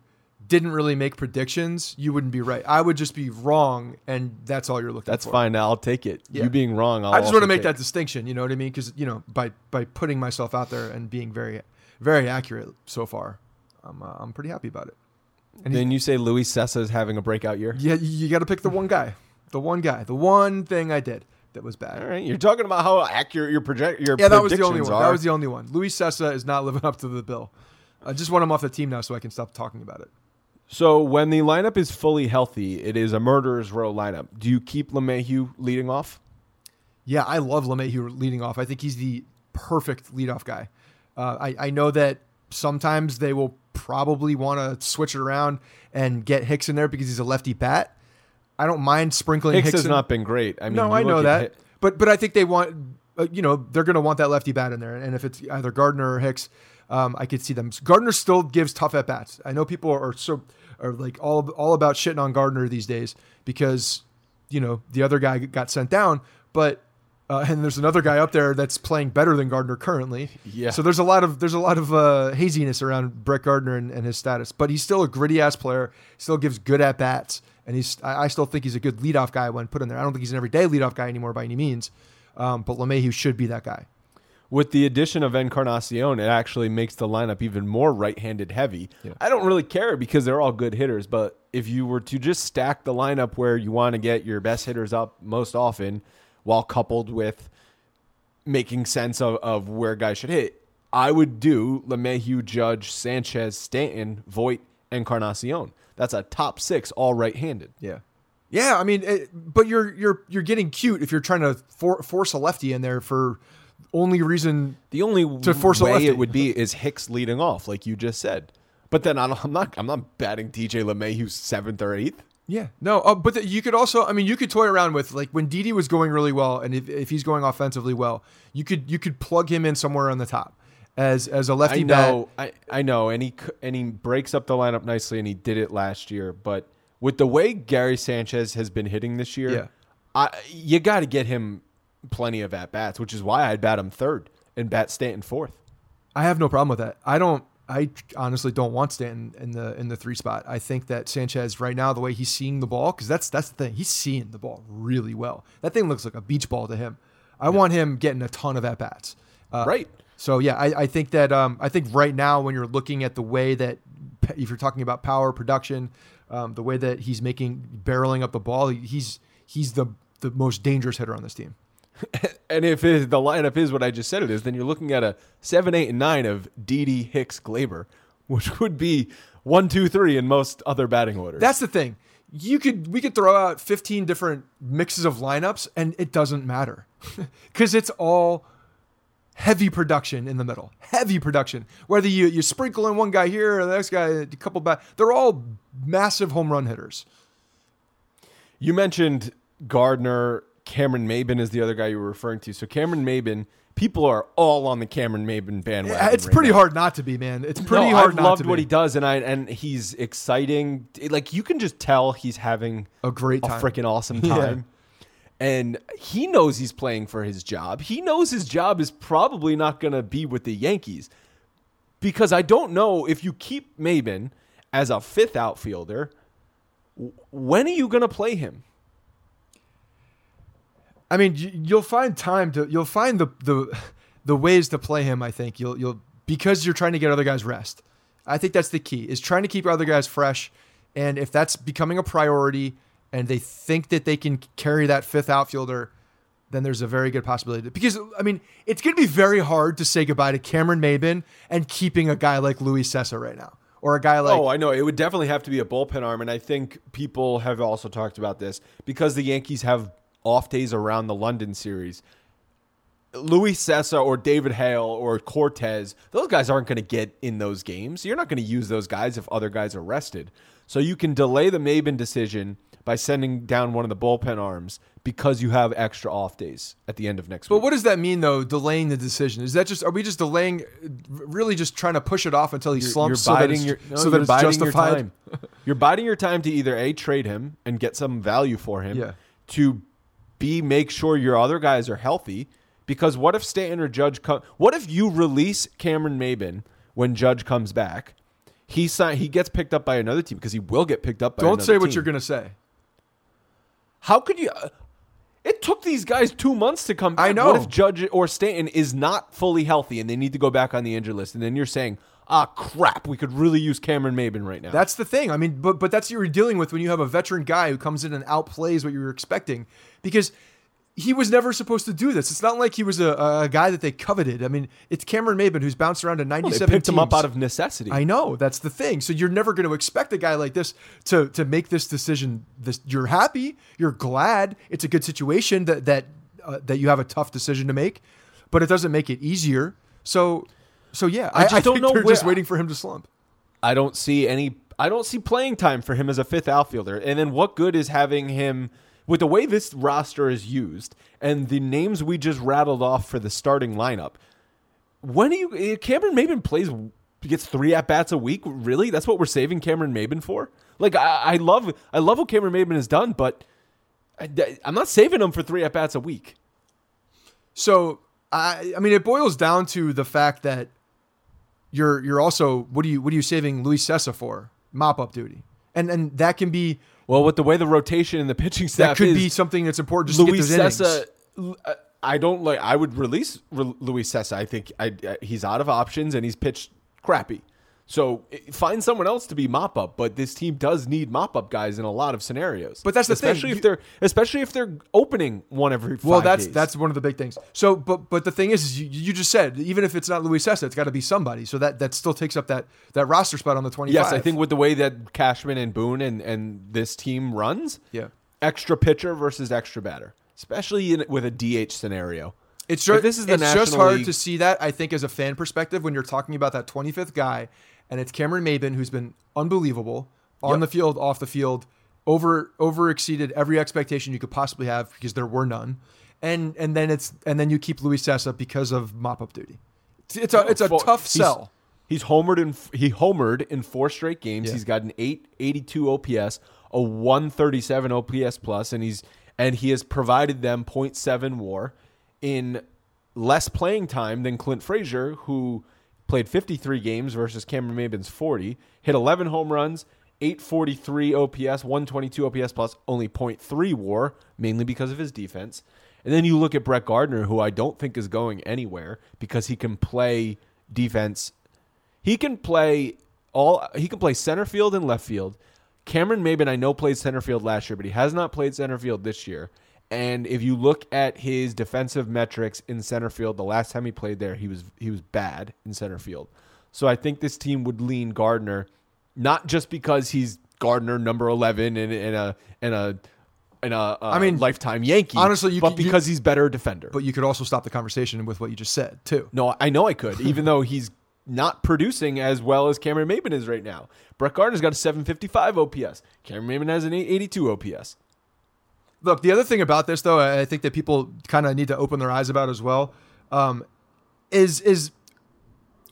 didn't really make predictions. You wouldn't be right. I would just be wrong, and that's all you're looking That's for. fine. I'll take it. Yeah. You being wrong, I'll I just want to make that distinction. You know what I mean? Because you know, by by putting myself out there and being very very accurate so far, I'm uh, I'm pretty happy about it. And he- Then you say Luis Cessa is having a breakout year. yeah, you, you got to pick the one guy, the one guy, the one thing I did that was bad. All right, you're talking about how accurate your project your Yeah, that was the only one. are. That was the only one. Luis Cessa is not living up to the bill. I just want him off the team now so I can stop talking about it. So when the lineup is fully healthy, it is a murderer's row lineup. Do you keep LeMahieu leading off? Yeah, I love LeMahieu leading off. I think he's the perfect leadoff guy. Uh, I, I know that sometimes they will probably want to switch it around and get Hicks in there because he's a lefty bat. I don't mind sprinkling Hicks Hicks has in. not been great. I mean, no, I know that, at but but I think they want, uh, you know, they're going to want that lefty bat in there, and if it's either Gardner or Hicks, um, I could see them. Gardner still gives tough at bats. I know people are so are like all all about shitting on Gardner these days because you know the other guy got sent down, but. Uh, and there's another guy up there that's playing better than Gardner currently. Yeah. So there's a lot of there's a lot of uh, haziness around Brett Gardner and, and his status, but he's still a gritty ass player. Still gives good at bats, and he's I, I still think he's a good leadoff guy when put in there. I don't think he's an everyday leadoff guy anymore by any means, um, but LeMahieu should be that guy. With the addition of Encarnacion, it actually makes the lineup even more right-handed heavy. I don't really care because they're all good hitters, but if you were to just stack the lineup where you want to get your best hitters up most often, while coupled with making sense of, of where guys should hit, I would do LeMahieu, Judge, Sanchez, Stanton, Voit, Encarnacion. That's a top six, all right-handed. Yeah, yeah. I mean, it, but you're you're you're getting cute if you're trying to for, force a lefty in there for only reason. The only To force a way it would be is Hicks leading off, like you just said. But then I don't, I'm not I'm not batting DJ LeMahieu seventh or eighth. Yeah, no, uh, but the, you could also, I mean, you could toy around with like when Didi was going really well, and if, if he's going offensively well, you could you could plug him in somewhere on the top as as a lefty I bat. know, I, I know, and he and he breaks up the lineup nicely, and he did it last year. But with the way Gary Sanchez has been hitting this year, Yeah. I, you got to get him plenty of at bats, which is why I'd bat him third and bat Stanton fourth. I have no problem with that. I don't. I honestly don't want Stanton in the in the three spot. I think that Sanchez right now, the way he's seeing the ball, because that's that's the thing, he's seeing the ball really well. That thing looks like a beach ball to him. I want him getting a ton of at bats. Uh, Right. So yeah, I, I think that um, I think right now when you're looking at the way that if you're talking about power production, um, the way that he's making barreling up the ball, he's he's the the most dangerous hitter on this team. And if it, the lineup is what I just said it is, then you're looking at a seven, eight, and nine of Didi, Hicks, Gleyber, which would be one, two, three in most other batting orders. That's the thing. You could we could throw out 15 different mixes of lineups and it doesn't matter. Cuz it's all heavy production in the middle. Heavy production. Whether you you sprinkle in one guy here or the next guy a couple back, they're all massive home run hitters. You mentioned Gardner. Cameron Maybin is the other guy you were referring to. So Cameron Maybin, people are all on the Cameron Maybin bandwagon. It's right pretty now. hard not to be, man. It's pretty no, hard I've not loved to what be. he does, and I and he's exciting. Like you can just tell he's having A great a freaking awesome Yeah. time. And he knows he's playing for his job. He knows his job is probably not going to be with the Yankees because I don't know if you keep Maybin as a fifth outfielder. When are you going to play him? I mean, you'll find time to you'll find the the the ways to play him. I think you'll you'll because you're trying to get other guys rest. I think that's the key is trying to keep other guys fresh, and if that's becoming a priority, and they think that they can carry that fifth outfielder, then there's a very good possibility because I mean it's going to be very hard to say goodbye to Cameron Maybin and keeping a guy like Luis Cessa right now, or a guy like oh, I know. It would definitely have to be a bullpen arm, and I think people have also talked about this because the Yankees have off days around the London series. Luis Cessa or David Hale or Cortes, those guys aren't going to get in those games. You're not going to use those guys if other guys are rested. So you can delay the Maybin decision by sending down one of the bullpen arms because you have extra off days at the end of next But week. what does that mean though? Delaying the decision is that just are we just delaying, really just trying to push it off until he You're- slumps you're so that biding it's, your, no, so that it's justified? Your time. you're biding your time to either a trade him and get some value for him. Yeah. To b make sure your other guys are healthy. Because what if Stanton or Judge come? What if you release Cameron Maybin when Judge comes back? He sign, he gets picked up by another team because he will get picked up by. Another. Don't say what team. you're gonna say. How could you? uh, It took these guys two months to come. Back. I know. What if Judge or Stanton is not fully healthy and they need to go back on the injured list? And then you're saying, ah, crap, we could really use Cameron Maybin right now. That's the thing. I mean, but but that's what you're dealing with when you have a veteran guy who comes in and outplays what you were expecting, because he was never supposed to do this. It's not like he was a, a guy that they coveted. I mean, it's Cameron Maybin who's bounced around to Well, 97 they picked him up out of necessity. I know that's the thing. So you're never going to expect a guy like this to to make this decision. This you're happy, you're glad. It's a good situation that that uh, that you have a tough decision to make, but it doesn't make it easier. So so yeah, I, just I don't know they're where- just waiting for him to slump. I don't see any. I don't see playing time for him as a fifth outfielder. And then what good is having him with the way this roster is used and the names we just rattled off for the starting lineup? When do you eh, Cameron Maybin plays gets three at bats a week? Really? That's what we're saving Cameron Maybin for? Like I, I love I love what Cameron Maybin has done, but I, I'm not saving him for three at bats a week. So I I mean it boils down to the fact that you're you're also what are you what are you saving Luis Cessa for? Mop up duty. And and that can be Well, with the way the rotation and the pitching staff that could is, be something that's important just Luis to innings. Cessa. uh, I don't like. I would release Re- Luis Cessa. I think I, I, he's out of options and he's pitched crappy. So eh, find someone else to be mop up. But this team does need mop up guys in a lot of scenarios. But that's the thing, especially if they're especially if they're opening one every. Well, that's days. that's one of the big things. So, but but the thing is, is you, you just said even if it's not Luis Cessa, it's got to be somebody. So that that still takes up that that roster spot on the twenty. yes. I think with the way that Cashman and Boone and and this team runs, Yeah. extra pitcher versus extra batter, especially in, with a DH scenario. It's just this is the it's just hard League- to see that. I think as a fan perspective, when you're talking about that 25th guy, and it's Cameron Maybin who's been unbelievable on Yep. the field, off the field, over over exceeded every expectation you could possibly have because there were none, and and then it's and then you keep Luis Cessa because of mop up duty. It's, it's a it's a Four- tough he's- sell. He's homered in he homered in four straight games. Yeah. He's got an 882 OPS, a 137 OPS plus, and he's and he has provided them 0.7 WAR in less playing time than Clint Frazier, who played 53 games versus Cameron Maybin's 40, hit 11 home runs, 843 OPS, 122 OPS plus, only 0.3 WAR, mainly because of his defense. And then you look at Brett Gardner, who I don't think is going anywhere because he can play defense he can play all. He can play center field and left field. Cameron Maybin, I know played center field last year, but he has not played center field this year. And if you look at his defensive metrics in center field, the last time he played there, he was he was bad in center field. So I think this team would lean Gardner, not just because he's Gardner number eleven in, in a in a in a uh, mean, lifetime Yankee. honestly, you but could- you- because he's better defender. But you could also stop the conversation with what you just said too. No, I know I could, even though he's not producing as well as Cameron Maybin is right now. Brett Gardner's got a 755 OPS. Cameron Maybin has an 882 OPS. Look, the other thing about this, though, I think that people kind of need to open their eyes about as well, um, is is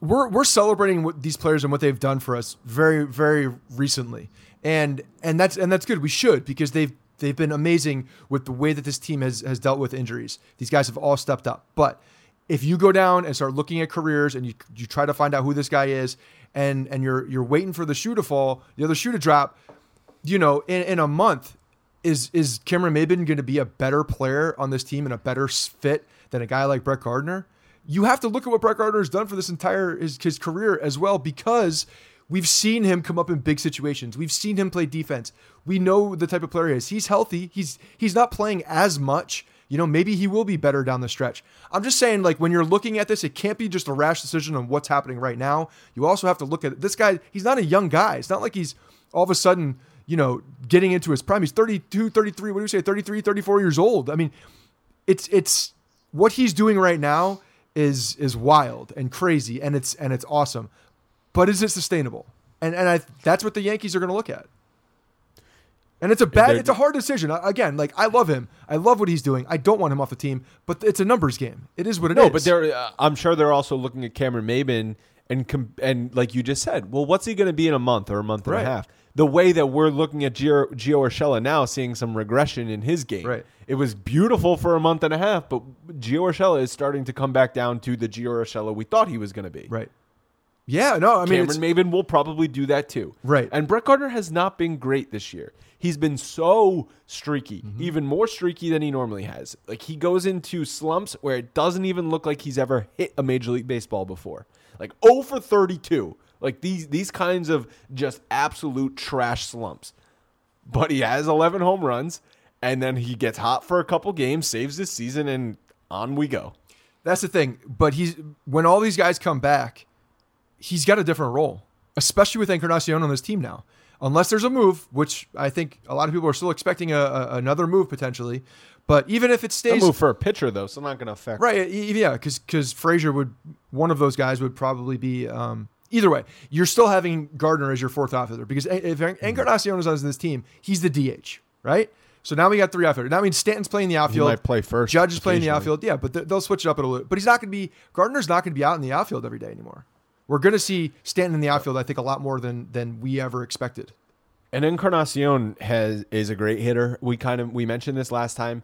we're we're celebrating these players and what they've done for us very very recently, and and that's and that's good. We should because they've they've been amazing with the way that this team has has dealt with injuries. These guys have all stepped up, but if you go down and start looking at careers and you you try to find out who this guy is, and and you're you're waiting for the shoe to fall, the other shoe to drop, you know, in, in a month, is is Cameron Maybin going to be a better player on this team and a better fit than a guy like Brett Gardner? You have to look at what Brett Gardner has done for this entire his, his career as well, because we've seen him come up in big situations. We've seen him play defense. We know the type of player he is. He's healthy. He's he's not playing as much You know, maybe he will be better down the stretch. I'm just saying, like, when you're looking at this, it can't be just a rash decision on what's happening right now. You also have to look at this guy. He's not a young guy. It's not like he's all of a sudden, you know, getting into his prime. He's 32, 33, what do you say, 33, 34 years old. I mean, it's it's what he's doing right now is is wild and crazy and it's and it's awesome. But is it sustainable? And and I that's what the Yankees are going to look at. And it's a bad, it's a hard decision. Again, like I love him, I love what he's doing. I don't want him off the team, but it's a numbers game. It is what it is. No, but they're. Uh, I'm sure they're also looking at Cameron Maybin and com- and like you just said, well, what's he going to be in a month or a month and Right. a half? The way that we're looking at Gio, Gio Urshela now, seeing some regression in his game. Right. It was beautiful for a month and a half, but Gio Urshela is starting to come back down to the Gio Urshela we thought he was going to be. right. Yeah, no, I mean, Cameron Maybin will probably do that too. Right. And Brett Gardner has not been great this year. He's been so streaky, Mm-hmm. even more streaky than he normally has. Like he goes into slumps where it doesn't even look like he's ever hit a major league baseball before. Like 0 for 32. Like these these kinds of just absolute trash slumps. But he has 11 home runs and then he gets hot for a couple games, saves his season and on we go. That's the thing. But he's when all these guys come back, he's got a different role, especially with Encarnacion on this team now. Unless there's a move, which I think a lot of people are still expecting a, a, another move potentially. But even if it A stays move for a pitcher though, so not going to affect right, yeah, because because Frazier would one of those guys would probably be. Um, either way, you're still having Gardner as your fourth outfielder because if Mm-hmm. Encarnacion is on this team, he's the DH, right? So now we got three outfielders. That means Stanton's playing the outfield. might play first Judge is playing the outfield. Yeah, but th- they'll switch it up a little. But he's not going to be Gardner's not going to be out in the outfield every day anymore. We're going to see Stanton in the outfield. I think a lot more than than we ever expected. And Encarnacion has is a great hitter. We kind of we mentioned this last time,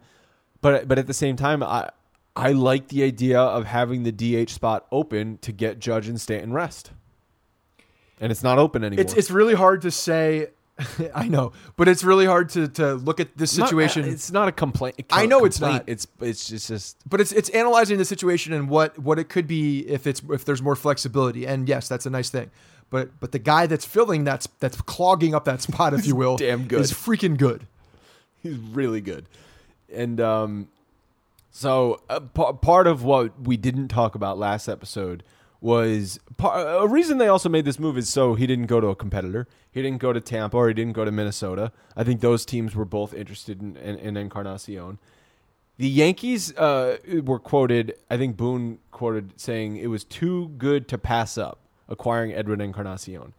but but at the same time, I I like the idea of having the DH spot open to get Judge and Stanton rest. And it's not open anymore. It's it's really hard to say. I know, but it's really hard to to look at this Not- situation. it's not a complaint. I know it's not. It's it's just, just but it's it's analyzing the situation and what what it could be if it's if there's more flexibility. And yes, that's a nice thing. But but the guy that's filling that's that's clogging up that spot, if you will, damn good. is freaking good. he's really good. And um, so uh, pa- part of what we didn't talk about last episode was par- a reason they also made this move is so he didn't go to a competitor. He didn't go to Tampa or he didn't go to Minnesota. I think those teams were both interested in, in, in Encarnacion. The Yankees uh, were quoted, I think Boone quoted saying it was too good to pass up acquiring Edwin Encarnacion,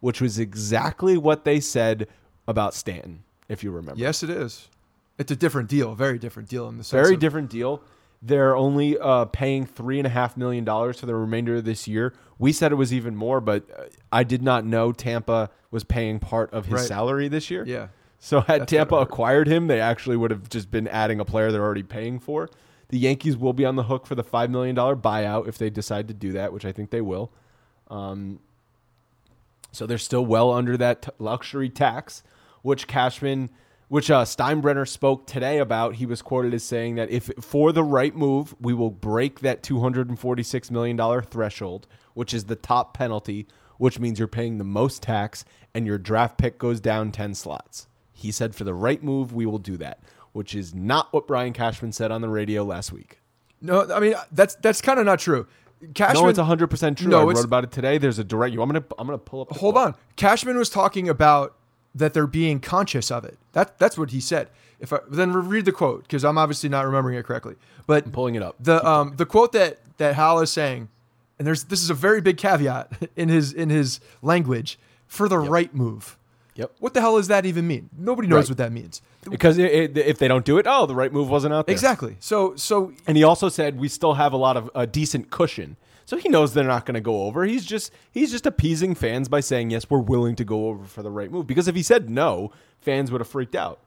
which was exactly what they said about Stanton, if you remember. Yes, it is. It's a different deal, very different deal in the sense Very different deal. They're only uh, paying three and a half million dollars for the remainder of this year. We said it was even more, but uh, I did not know Tampa was paying part of his Right. salary this year. Yeah. So had That's Tampa acquired him, they actually would have just been adding a player they're already paying for. The Yankees will be on the hook for the five million dollar buyout if they decide to do that, which I think they will. Um, so they're still well under that t- luxury tax, which Cashman, which uh, Steinbrenner spoke today about. He was quoted as saying that if for the right move, we will break that two hundred and forty six million dollar threshold, which is the top penalty, which means you're paying the most tax and your draft pick goes down ten slots. He said for the right move, we will do that, which is not what Brian Cashman said on the radio last week. No, I mean that's that's kind of not true. Cashman, no, it's hundred percent true. No, I wrote about it today. There's a direct. You, I'm gonna I'm gonna pull up. hold quote. on. Cashman was talking about that they're being conscious of it. That that's what he said. If I then read the quote because I'm obviously not remembering it correctly. But I'm pulling it up. the um the quote that that Hal is saying, and there's this is a very big caveat in his in his language for the right move. Yep. What the hell does that even mean? Nobody knows Right. what that means. Because it, it, if they don't do it, oh, the right move wasn't out there. Exactly. So so And he also said we still have a lot of a decent cushion. So he knows they're not going to go over. He's just he's just appeasing fans by saying yes, we're willing to go over for the right move. Because if he said no, fans would have freaked out.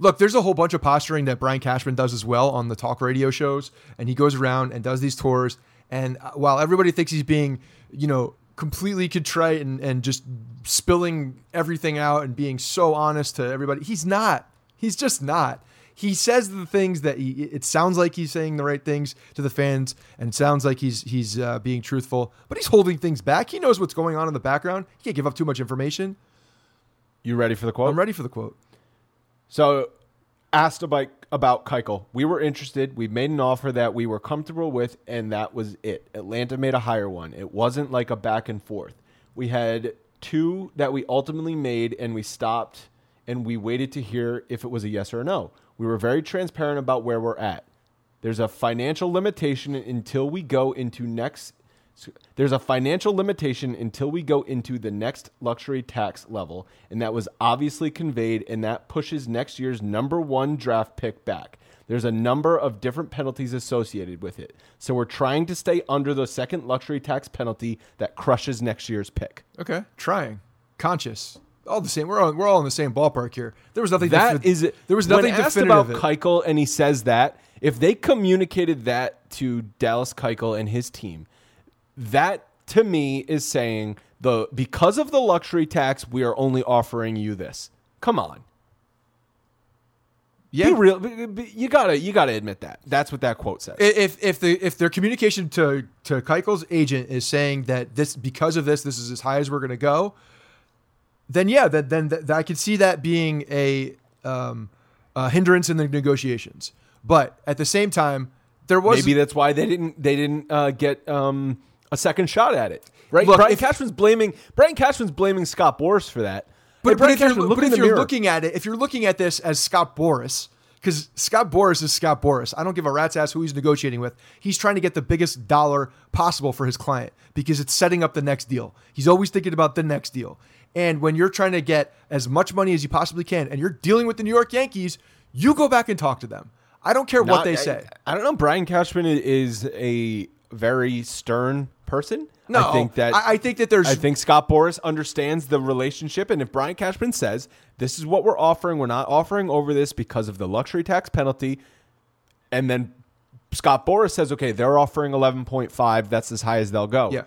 Look, there's a whole bunch of posturing that Brian Cashman does as well on the talk radio shows, and he goes around and does these tours. And uh, while everybody thinks he's being, you know, completely contrite and, and just spilling everything out and being so honest to everybody, he's not. He's just not. He says the things that he. It sounds like he's saying the right things to the fans, and sounds like he's he's uh, being truthful, but he's holding things back. He knows what's going on in the background. He can't give up too much information. You ready for the quote? I'm ready for the quote. So asked about about Keuchel. We were interested. We made an offer that we were comfortable with, and that was it. Atlanta made a higher one. It wasn't like a back and forth. We had two that we ultimately made, and we stopped and we waited to hear if it was a yes or a no. We were very transparent about where we're at. There's a financial limitation until we go into next. There's a financial limitation until we go into the next luxury tax level, and that was obviously conveyed, and that pushes next year's number one draft pick back. There's a number of different penalties associated with it. So we're trying to stay under the second luxury tax penalty that crushes next year's pick. Okay, trying, conscious, all the same. We're all, we're all in the same ballpark here. There was nothing. That defi- is it. There was nothing when asked about Keuchel, and he says that if they communicated that to Dallas Keuchel and his team, that to me is saying the because of the luxury tax, we are only offering you this. Come on, yeah, be real. be- be- You gotta you gotta admit that. That's what that quote says. If if the if their communication to to Keuchel's agent is saying that this because of this this is as high as we're going to go, then yeah, that then that, I could see that being a um, a hindrance in the negotiations. But at the same time, there was Maybe that's why they didn't they didn't uh, get um, a second shot at it. Right? Look, Brian if- Cashman's blaming Brian Cashman's blaming Scott Boras for that. But, Hey, but if, you're, look but if you're looking at it, if you're looking at this as Scott Boras, because Scott Boras is Scott Boras, I don't give a rat's ass who he's negotiating with. He's trying to get the biggest dollar possible for his client because it's setting up the next deal. He's always thinking about the next deal. And when you're trying to get as much money as you possibly can, and you're dealing with the New York Yankees, you go back and talk to them. I don't care what they I- say. I, don't know. Brian Cashman is a very stern person. No, I think that I, I think that there's I think Scott Boras understands the relationship, and if Brian Cashman says this is what we're offering, we're not offering over this because of the luxury tax penalty, and then Scott Boras says, okay, they're offering eleven point five. That's as high as they'll go. yeah.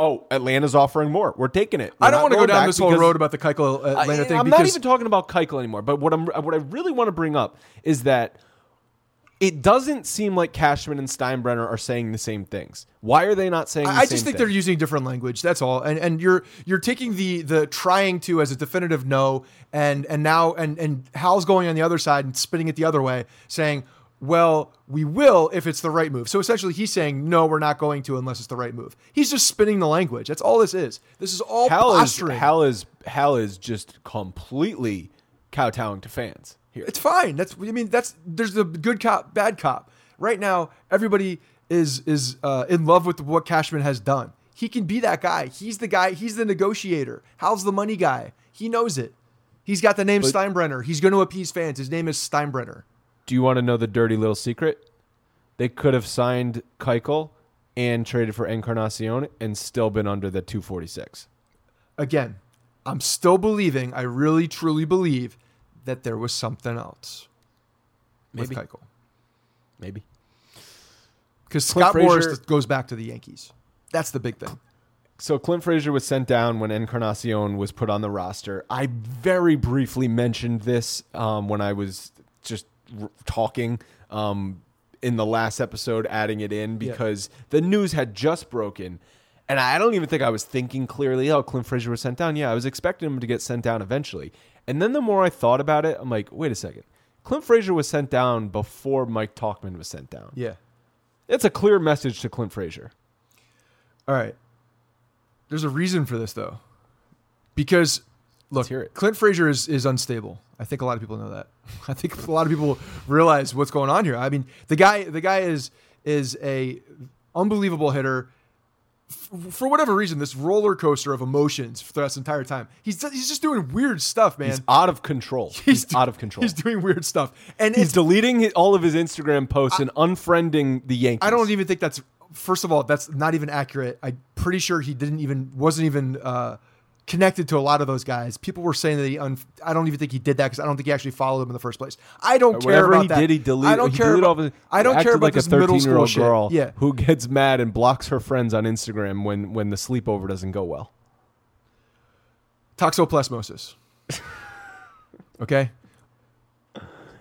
Oh, Atlanta's offering more. We're taking it. I We're don't want to go down this whole road about the Keuchel uh, Atlanta I, thing I'm not even talking about Keuchel anymore. But what I'm what I really want to bring up is that it doesn't seem like Cashman and Steinbrenner are saying the same things. Why are they not saying? The I just think thing? they're using different language. That's all. And and you're you're taking the the trying to as a definitive no, and and now and and Hal's going on the other side and spinning it the other way, saying, "Well, we will if it's the right move." So essentially, he's saying, "No, we're not going to unless it's the right move." He's just spinning the language. That's all this is. This is all Hal is posturing. Hal is Hal is just completely kowtowing to fans here. It's fine. That's I mean that's there's the good cop, bad cop. Right now, everybody is is uh, in love with what Cashman has done. He can be that guy. He's the guy. He's the negotiator. Hal's the money guy. He knows it. He's got the name Steinbrenner. He's going to appease fans. His name is Steinbrenner. Do you want to know the dirty little secret? They could have signed Keuchel and traded for Encarnacion and still been under the 246. Again, I'm still believing. I really truly believe that there was something else Maybe. with Keuchel Maybe. because Scott Boras Frazier- goes back to the Yankees. That's the big thing. So Clint Frazier was sent down when Encarnacion was put on the roster. I very briefly mentioned this um, when I was just r- talking um, in the last episode, adding it in because the news had just broken. And I don't even think I was thinking clearly, oh, Clint Frazier was sent down. Yeah, I was expecting him to get sent down eventually. And then the more I thought about it, I'm like, wait a second. Clint Frazier was sent down before Mike Tauchman was sent down. Yeah. It's a clear message to Clint Frazier. All right. There's a reason for this though. Because look. Clint Frazier is, is unstable. I think a lot of people know that. I think a lot of people realize what's going on here. I mean, the guy the guy is is a unbelievable hitter. F- For whatever reason, this roller coaster of emotions for this entire time. He's he's just doing weird stuff, man. He's out of control. He's, do- out of control. He's doing weird stuff, and He's deleting all of his Instagram posts and unfriending the Yankees. I don't even think that's first of all that's not even accurate. I'm pretty sure he didn't even wasn't even uh, connected to a lot of those guys. People were saying that he. Un- I don't even think he did that because I don't think he actually followed them in the first place. I don't uh, care about he that. did, he deleted. I don't he care about. his, I don't care about like this a middle school thirteen-year-old shit. girl Yeah, who gets mad and blocks her friends on Instagram when when the sleepover doesn't go well. toxoplasmosis. okay.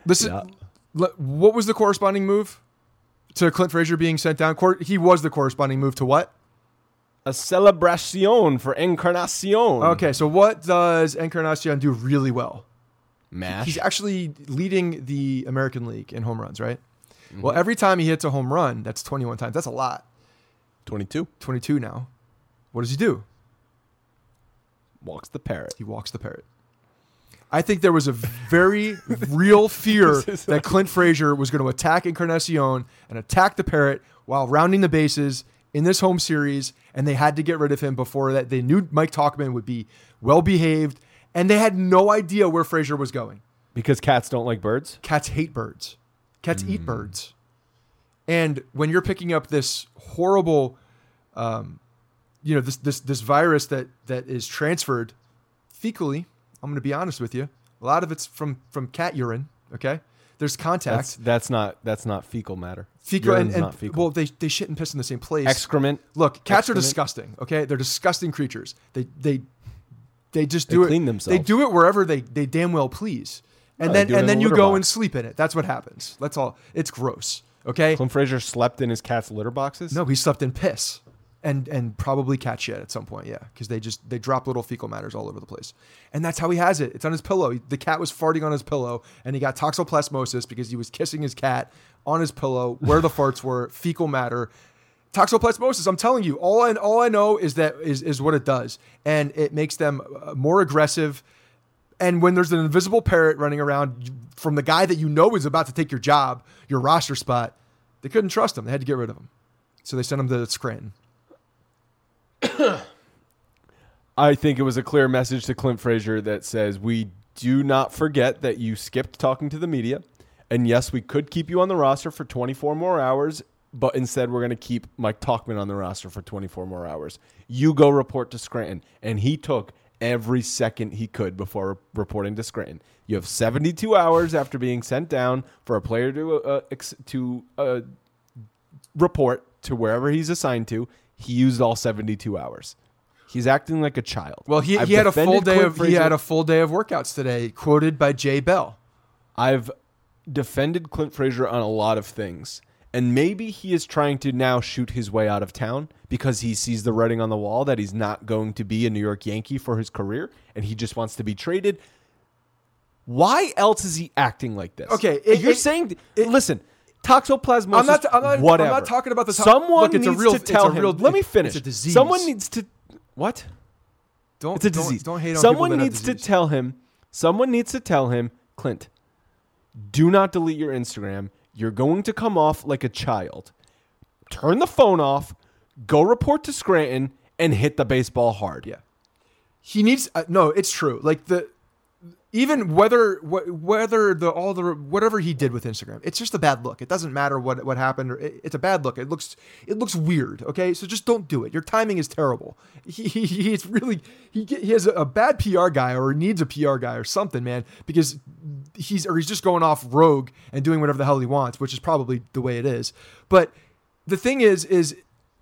Listen, Yeah. le- what was the corresponding move to Clint Frazier being sent down? Cor- he was the corresponding move to what? A celebration for Encarnacion. Okay, so what does Encarnacion do really well? Mash. He's actually leading the American League in home runs, right? Mm-hmm. Well, every time he hits a home run, that's 21 times. That's a lot. 22. 22 now. What does he do? Walks the parrot. He walks the parrot. I think there was a very real fear that Clint Frazier was going to attack Encarnacion and attack the parrot while rounding the bases in this home series, and they had to get rid of him before that. They knew Mike Tauchman would be well behaved, and they had no idea where Frazier was going. Because cats don't like birds? Cats hate birds. Cats eat birds. And when you're picking up this horrible, um, you know, this this this virus that that is transferred fecally, I'm going to be honest with you. A lot of it's from from cat urine. Okay, there's contact. That's that's not that's not fecal matter. Fecal and, and fecal. well, they they shit and piss in the same place. Excrement. Look, cats are disgusting. Okay, they're disgusting creatures. They they they just They do it. clean themselves. They do it wherever they they damn well please. And No, then do it in and then you go box. and sleep in it. That's what happens. That's all. It's gross. Okay. Clint Frazier slept in his cat's litter boxes. No, he slept in piss and and probably cat shit at some point. Yeah, because they just they drop little fecal matters all over the place, and that's how he has it. It's on his pillow. The cat was farting on his pillow, and he got toxoplasmosis because he was kissing his cat on his pillow where the farts were. Fecal matter. Toxoplasmosis. I'm telling you, all I all I know is that is is what it does, and it makes them uh, more aggressive. And when there's an invisible parrot running around from the guy that you know is about to take your job, your roster spot, they couldn't trust him. They had to get rid of him. So they sent him to Scranton. I think it was a clear message to Clint Frazier that says we do not forget that you skipped talking to the media, and yes, we could keep you on the roster for 24 more hours, but instead we're going to keep Mike Tauchman on the roster for 24 more hours. You go report to Scranton, and he took every second he could before reporting to Scranton. You have 72 hours after being sent down for a player to uh, ex- to uh, report to wherever he's assigned to. He used all 72 hours. He's acting like a child. Well, he, I've he had a full day Clint of he had a full day of workouts today, quoted by Jay Bell. I've defended Clint Frazier on a lot of things. And maybe he is trying to now shoot his way out of town because he sees the writing on the wall that he's not going to be a New York Yankee for his career and he just wants to be traded. Why else is he acting like this? Okay, it- you're it- saying listen, toxoplasmosis I'm not- I'm not- I'm not talking about the to- Someone Look, it's a needs real- to it's a tell him. real- Let me it's finish. a disease. Someone needs to what? Don't It's a don't- disease. Don't, hate on someone people that have needs to tell him. Someone needs to tell him, Clint. Do not delete your Instagram. You're going to come off like a child. Turn the phone off. Go report to Scranton and hit the baseball hard. Yeah. he needs uh, no it's true like the even whether wh- whether the all the whatever he did with Instagram it's just a bad look. It doesn't matter what what happened. It, it's a bad look. It looks it looks weird okay? So just don't do it. Your timing is terrible. He, he he's really he he has a, a bad PR guy or needs a PR guy or something man because he's or he's just going off rogue and doing whatever the hell he wants which is probably the way it is. But the thing is is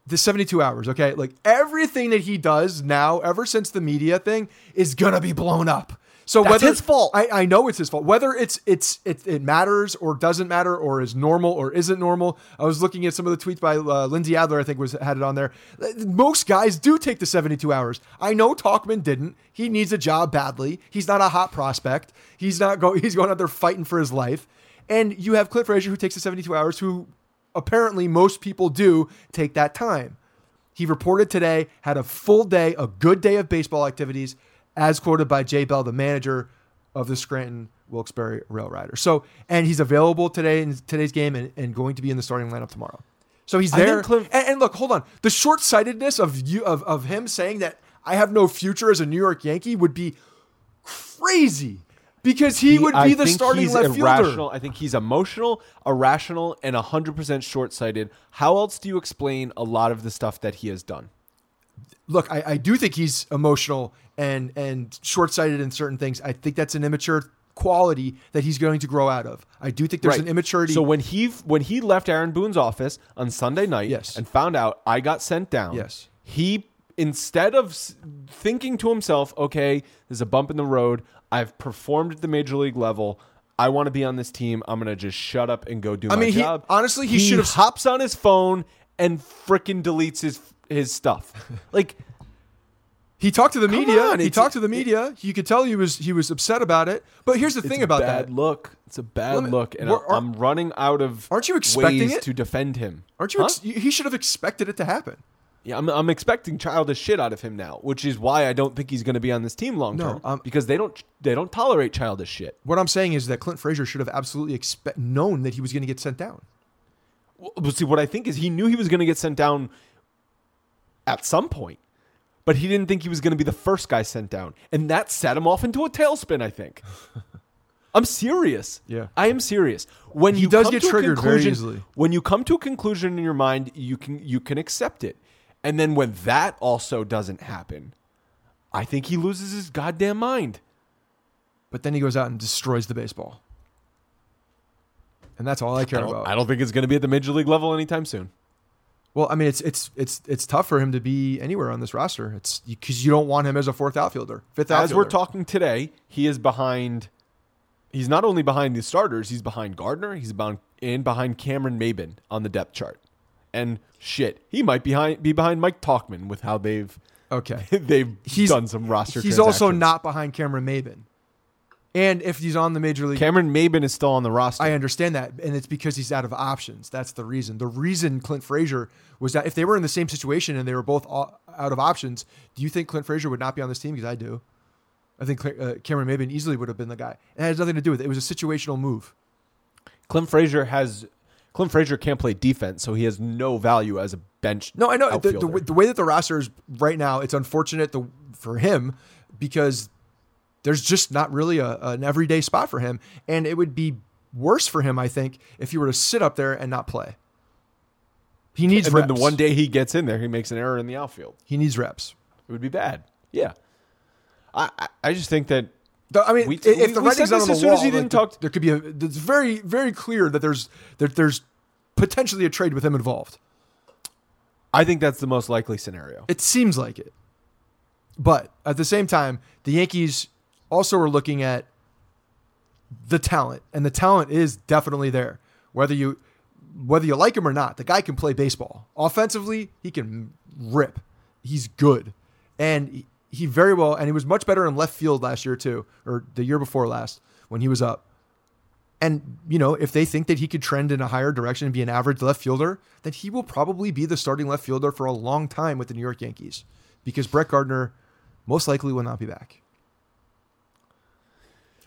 the 72 hours, okay? Like everything that he does now, ever since the media thing, is gonna be blown up. So That's whether his fault. I, I know it's his fault. Whether it's it's it, it matters or doesn't matter or is normal or isn't normal. I was looking at some of the tweets by uh, Lindsey Adler. I think was had it on there. Most guys do take the 72 hours. I know Tauchman didn't. He needs a job badly. He's not a hot prospect. He's not go. He's going out there fighting for his life. And you have Cliff Frazier who takes the 72 hours. Who apparently most people do take that time. He reported today, had a full day, a good day of baseball activities, as quoted by Jay Bell, the manager of the Scranton Wilkes-Barre Rail Riders. So, and he's available today in today's game and, and going to be in the starting lineup tomorrow. So he's there. Clint- and, and look, hold on. The short-sightedness of you of, of him saying that I have no future as a New York Yankee would be crazy because he, would be I the starting left irrational. fielder. I think he's emotional, irrational, and 100% short sighted. How else do you explain a lot of the stuff that he has done? look, I, I do think he's emotional and and short sighted in certain things. I think that's an immature quality that he's going to grow out of. I do think there's Right. an immaturity. So when he when he left Aaron Boone's office on Sunday night Yes. and found out I got sent down, Yes. he instead of thinking to himself, "Okay, there's a bump in the road. I've performed at the major league level. I want to be on this team. I'm gonna just shut up and go do I my mean, he- job." honestly, he should've- hops on his phone and freaking deletes his his stuff. like He talked to the Come media. on, he it's- talked to the media. You could tell he was he was upset about it. But here's the It's thing a about bad that. look. It's a bad Let me- look, and We're- I'm running out of. Aren't you expecting ways it? to defend him? Aren't you? Huh? Ex- he should have expected it to happen. Yeah, I'm, I'm expecting childish shit out of him now, which is why I don't think he's going to be on this team long No, term um, because they don't they don't tolerate childish shit. What I'm saying is that Clint Frazier should have absolutely expect known that he was going to get sent down. Well, but see, what I think is he knew he was going to get sent down at some point, but he didn't think he was going to be the first guy sent down, and that set him off into a tailspin. I think. I'm serious. Yeah. I am serious. When He you does get triggered very easily. When you come to a conclusion in your mind, you can you can accept it, and then when that also doesn't happen, I think he loses his goddamn mind. But then he goes out and destroys the baseball. And that's all I care I about. I don't think it's going to be at the major league level anytime soon. Well, I mean, it's it's it's it's tough for him to be anywhere on this roster. It's because you don't want him as a fourth outfielder, fifth outfielder. As we're talking today, he is behind. He's not only behind the starters, he's behind Gardner. He's behind and behind Cameron Maybin on the depth chart. And shit, he might behind be behind Mike Tauchman with how they've Okay, they've He's- done some roster. he's also not behind Cameron Maybin. And if he's on the major league, Cameron Maybin is still on the roster. I understand that, and it's because he's out of options. That's the reason. The reason Clint Frazier was that if they were in the same situation and they were both out of options, do you think Clint Frazier would not be on this team? Because I do. I think uh, Cameron Maybin easily would have been the guy. It has nothing to do with it. It was a situational move. Clint Frazier has Clint Frazier can't play defense, so he has no value as a bench. No, I know the, the, the way that the roster is right now. It's unfortunate the, for him because there's just not really a, an everyday spot for him, and it would be worse for him, I think, if he were to sit up there and not play. He needs and reps. then the one day he gets in there, he makes an error in the outfield. he needs reps. It would be bad. Yeah, I I, just think that I mean, We- if we- the writing's on the as soon wall, as he didn't there- talk- there could be a. It's very, very clear that there's that there's potentially a trade with him involved. I think that's the most likely scenario. It seems like it. But at the same time, the Yankees also we're looking at the talent, and the talent is definitely there. Whether you whether you like him or not, the guy can play baseball. Offensively, he can rip. He's good. And he, he very well and he was much better in left field last year too, or the year before last when he was up. And you know, if they think that he could trend in a higher direction and be an average left fielder, then he will probably be the starting left fielder for a long time with the New York Yankees, because Brett Gardner most likely will not be back.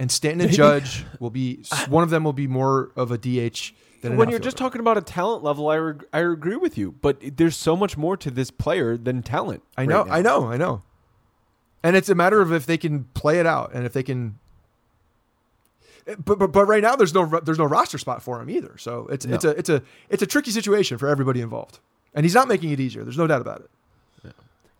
And Stanton and Judge will be one of them will be more of a DH than an when you're just talking about a talent level, I reg- I agree with you, but there's so much more to this player than talent. I know, now. I know, I know. And it's a matter of if they can play it out and if they can. But, but but right now there's no there's no roster spot for him either. So it's it's a it's a it's a tricky situation for everybody involved, and he's not making it easier. There's no doubt about it.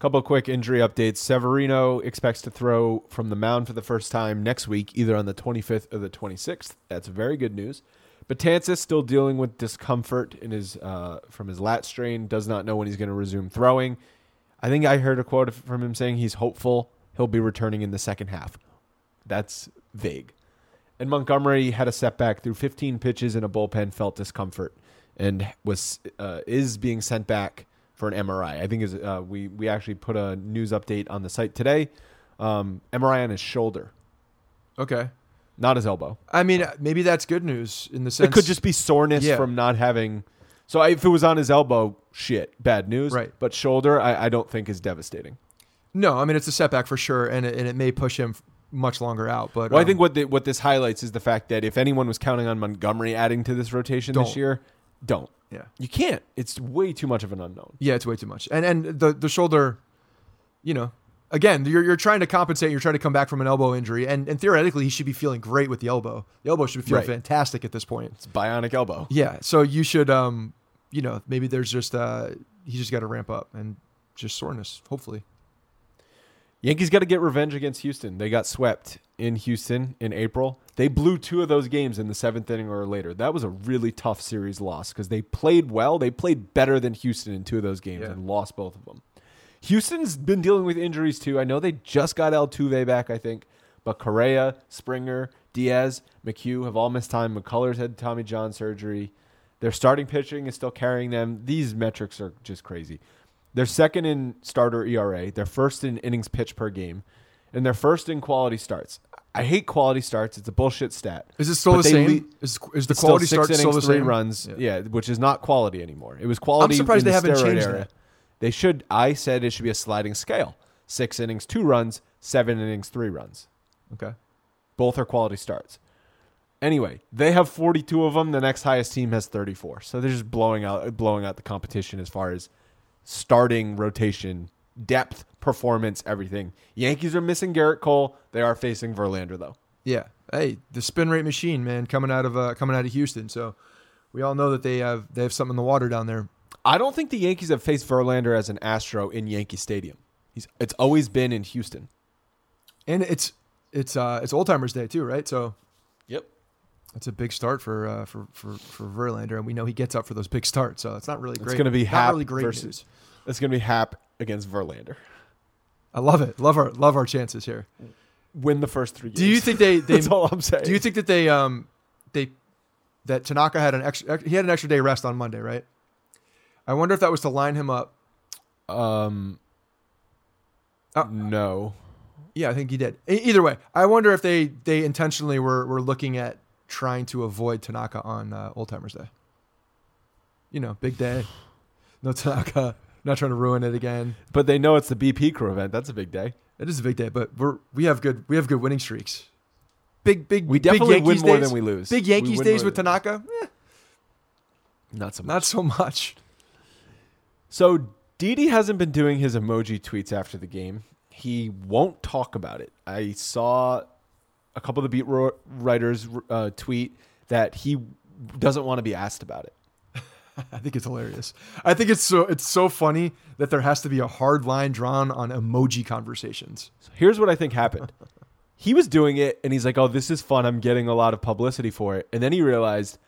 Couple quick injury updates. Severino expects to throw from the mound for the first time next week, either on the 25th or the 26th. That's very good news. Betances still dealing with discomfort in his uh, from his lat strain. Does not know when he's going to resume throwing. I think I heard a quote from him saying he's hopeful he'll be returning in the second half. That's vague. And Montgomery had a setback through 15 pitches in a bullpen, felt discomfort, and was uh, is being sent back for an MRI. I think is uh, we we actually put a news update on the site today. Um, MRI on his shoulder, Okay. not his elbow. I mean, maybe that's good news in the sense It could just be soreness Yeah. from not having. So if it was on his elbow, shit, bad news. Right. But shoulder, I, I don't think is devastating. no. I mean, it's a setback for sure, and it, and it may push him much longer out. But Well, I um, think what the, what this highlights is the fact that if anyone was counting on Montgomery adding to this rotation this Don't. year, don't. yeah, You can't. It's way too much of an unknown. yeah, it's way too much. And and the the shoulder, you know, again, you're you're trying to compensate. You're trying to come back from an elbow injury, and and theoretically, he should be feeling great with the elbow. The elbow should be feeling Right. fantastic at this point. It's bionic elbow. Yeah, so you should, um, you know, maybe there's just uh, he just got to ramp up and just soreness, hopefully. Yankees got to get revenge against Houston. They got swept in Houston in April. They blew two of those games in the seventh inning or later. That was a really tough series loss because they played well. They played better than Houston in two of those games Yeah. and lost both of them. Houston's been dealing with injuries too. I know they just got Altuve back, I think, but Correa, Springer, Diaz, McHugh have all missed time. McCullers had Tommy John surgery. Their starting pitching is still carrying them. These metrics are just crazy. They're second in starter ERA. They're first in innings pitched per game, and they're first in quality starts. I hate quality starts. It's a bullshit stat. Is it still But the same? lead- is, is the still quality six start still the three same? runs. Yeah. Yeah. which is not quality anymore. It was quality. surprised in they the haven't changed era. that. They should. I said it should be a sliding scale: six innings, two runs; seven innings, three runs. Okay. Both are quality starts. Anyway, they have 42 of them. The next highest team has 34. So they're just blowing out blowing out the competition as far as starting rotation, depth, performance, everything. Yankees are missing Gerrit Cole. They are facing Verlander though. Yeah. Hey, the spin rate machine, man, coming out of uh, coming out of Houston. So we all know that they have they have something in the water down there. I don't think the Yankees have faced Verlander as an Astro in Yankee Stadium. He's it's always been in Houston. And it's it's uh it's old timers day too, right? So Yep. that's a big start for uh, for for for Verlander, and we know he gets up for those big starts. So it's not really great. It's going to be not Happ really great versus. news. It's going to be Happ against Verlander. I love it. Love our love our chances here. Win the first three. Games. Do you think they they That's all I'm saying. do you think that they um they that Tanaka had an extra he had an extra day rest on Monday, right? I wonder if that was to line him up. Um. Uh, no. Yeah, I think he did. E- either way, I wonder if they they intentionally were were looking at trying to avoid Tanaka on uh, Old Timers Day. You know, big day. No Tanaka. Not trying to ruin it again. But they know it's the BP crew event. That's a big day. It is a big day, but we're we have good we have good winning streaks. Big big We big definitely win more days. than we lose. Big Yankees days with Tanaka, eh, Not so much. not so much. So Didi hasn't been doing his emoji tweets after the game. He won't talk about it. I saw a couple of the beat writers uh, tweet that he doesn't want to be asked about it. I think it's hilarious. I think it's so it's so funny that there has to be a hard line drawn on emoji conversations. So here's what I think happened. he was doing it and he's like, "Oh, this is fun. I'm getting a lot of publicity for it." And then he realized,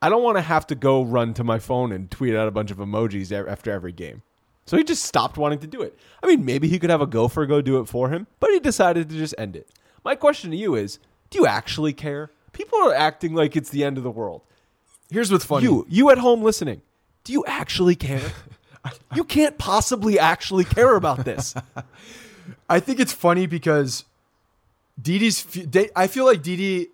"I don't want to have to go run to my phone and tweet out a bunch of emojis after every game." So he just stopped wanting to do it. I mean, maybe he could have a gopher go do it for him, but he decided to just end it. My question to you is, do you actually care? People are acting like it's the end of the world. Here's what's funny. You, you at home listening, do you actually care? you can't possibly actually care about this. I think it's funny because Didi's. I feel like Didi.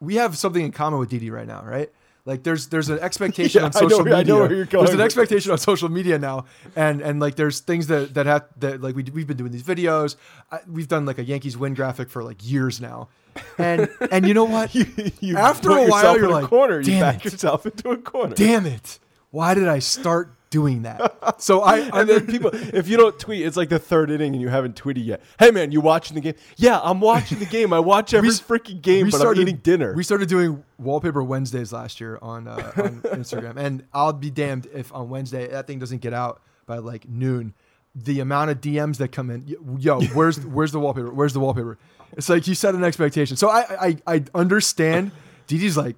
We have something in common with Didi right now, right? Like there's there's an expectation Yeah, on I know social where- I media. know where you're going there's an expectation on social media now, and and like there's things that that have that like we we've been doing these videos. I, we've done like a Yankees win graphic for like years now, and and you know what? you you After a while, you're in a like, corner. You back it." yourself into a corner. Damn it! Why did I start doing that? So I And I'm then people, if you don't tweet, it's like the third inning and you haven't tweeted yet. Hey man, you watching the game? Yeah, I'm watching the game. I watch every We- freaking game, we but started- I'm eating dinner. We started doing wallpaper Wednesdays last year on uh, on Instagram, and I'll be damned if on Wednesday that thing doesn't get out by like noon. The amount of DMs that come in, yo, where's where's the wallpaper? Where's the wallpaper? It's like you set an expectation. So I I, I understand. Didi's like,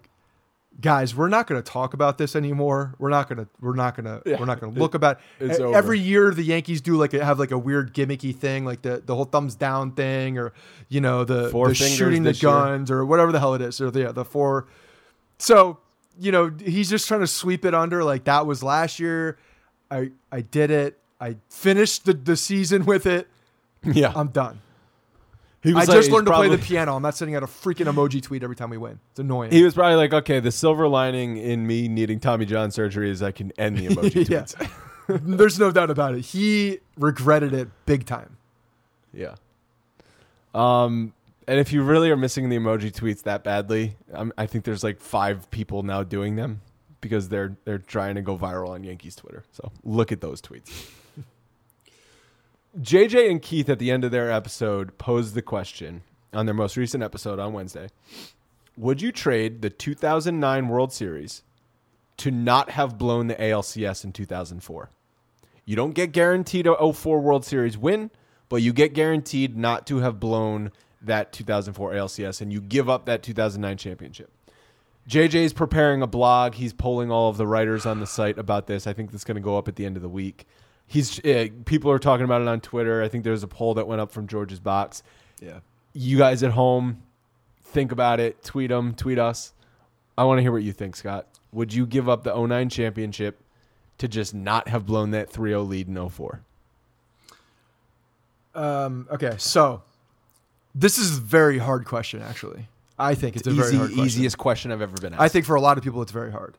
guys, we're not going to talk about this anymore. We're not gonna we're not gonna Yeah, we're not gonna look about. it's E- over. Every year the Yankees do like have like a weird gimmicky thing, like the the whole thumbs down thing, or you know the, the shooting the this year. guns or whatever the hell it is, or the yeah, the four. So you know he's just trying to sweep it under. Like that was last year. I I did it. I finished the, the season with it. yeah, I'm done. He I was just learned to he's play the piano. I'm not sending out a freaking emoji tweet every time we win. It's annoying. He was probably like, okay, the silver lining in me needing Tommy John surgery is I can end the emoji tweets. There's no doubt about it. He regretted it big time. Yeah. Um, and if you really are missing the emoji tweets that badly, um, I think there's like five people now doing them because they're they're trying to go viral on Yankees Twitter. So look at those tweets. JJ and Keith at the end of their episode posed the question on their most recent episode on Wednesday. Would you trade the 2009 World Series to not have blown the ALCS in 2004? You don't get guaranteed a 04 World Series win, but you get guaranteed not to have blown that 2004 ALCS and you give up that 2009 championship. JJ's preparing a blog. He's polling all of the writers on the site about this. I think that's going to go up at the end of the week. He's uh, people are talking about it on Twitter. I think there's a poll that went up from George's box. Yeah. You guys at home, think about it. Tweet them. Tweet us. I want to hear what you think, Scott. Would you give up the 09 championship to just not have blown that 3-0 lead in 04? Um, okay, so this is a very hard question, actually. I think it's a Easy, very hard question. easiest question I've ever been asked. I think for a lot of people, it's very hard.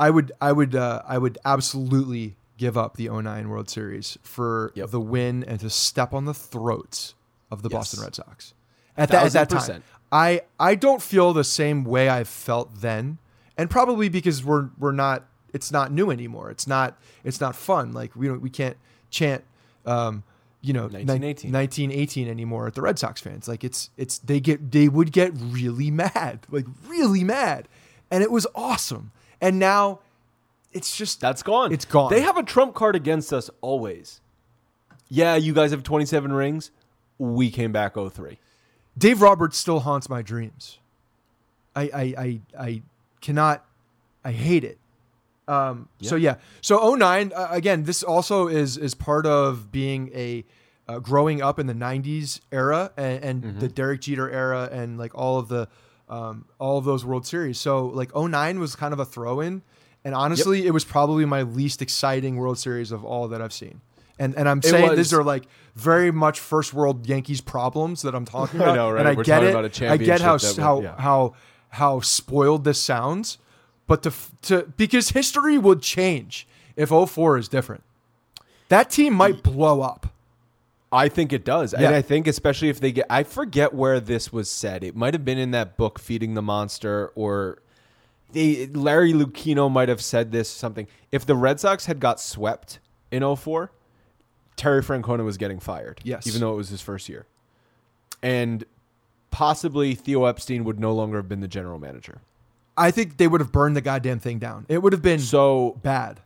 I would, I would, uh, I would absolutely give up the 09 World Series for Yep. the win and to step on the throats of the Yes. Boston Red Sox. At that, at that time. I, I don't feel the same way I felt then, and probably because we're, we're not, it's not new anymore. It's not, it's not fun. Like we don't, we can't chant, um, you know, 1918. 1918 anymore at the Red Sox fans. Like it's it's they get they would get really mad, like really mad, and it was awesome. And now it's just That's gone. It's gone. They have a trump card against us always. Yeah, you guys have 27 rings. We came back 03. Dave Roberts still haunts my dreams. I I I, I cannot. I hate it. Um, So yeah, so 09, uh, again, this also is is part of being a uh, growing up in the '90s era and, and the Derek Jeter era and like all of the um, all of those World Series. So like 09 was kind of a throw in, and honestly, it was probably my least exciting World Series of all that I've seen. And and I'm saying these are like very much first world Yankees problems that I'm talking I about. know, right? And I We're get talking it. about a I get how how yeah. how how spoiled this sounds, but to to because history would change if 04 is different. That team might blow up. I think it does. Yeah. And I think especially if they get I forget where this was said. It might have been in that book Feeding the Monster or they, Larry Lucchino might have said this something. If the Red Sox had got swept in 04, Terry Francona was getting fired. Yes. Even though it was his first year. And possibly Theo Epstein would no longer have been the general manager. I think they would have burned the goddamn thing down. It would have been So bad.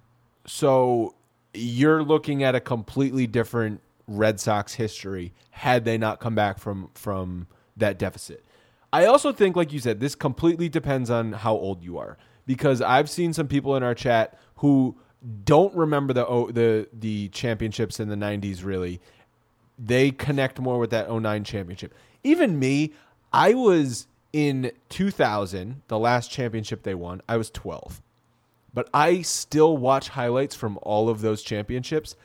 So you're looking at a completely different Red Sox history had they not come back from from that deficit. I also think, like you said, this completely depends on how old you are because I've seen some people in our chat who don't remember the the the championships in the 90s really. They connect more with that 09 championship. Even me, I was in 2000, the last championship they won. I was 12 but I still watch highlights from all of those championships.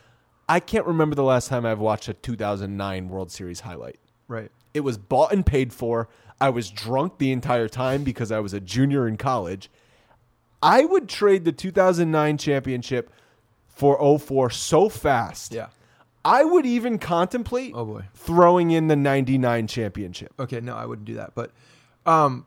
I can't remember the last time I've watched a 2009 World Series highlight. Right. It was bought and paid for. I was drunk the entire time because I was a junior in college. I would trade the 2009 championship for 04 so fast. Yeah. I would even contemplate Oh, boy. throwing in the 99 championship Okay, no, I wouldn't do that. But um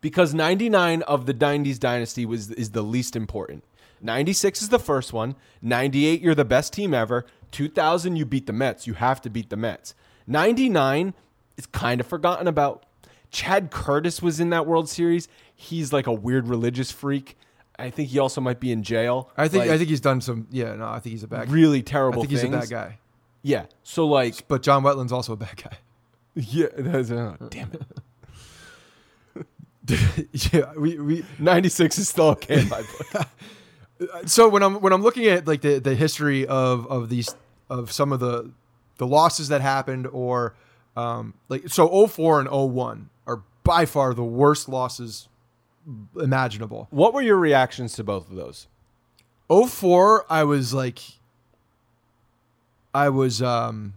because 99 of the 90s dynasty was is the least important. 96 is the first one. 98 you're the best team ever. 2000 you beat the Mets. You have to beat the Mets. 99 is kind of forgotten about. Chad Curtis was in that World Series. He's like a weird religious freak. I think he also might be in jail. I think Like, I think he's done some yeah, no, I think he's a bad really I terrible think he's a bad guy. Yeah. So like But John Wetteland's also a bad guy. yeah, that's, uh, damn it. yeah, we, we 96 is still okay in my book. so when I'm when I'm looking at like the, the history of of these of some of the the losses that happened or um like so 04 and 01 are by far the worst losses imaginable. What were your reactions to both of those? 04 I was like I was um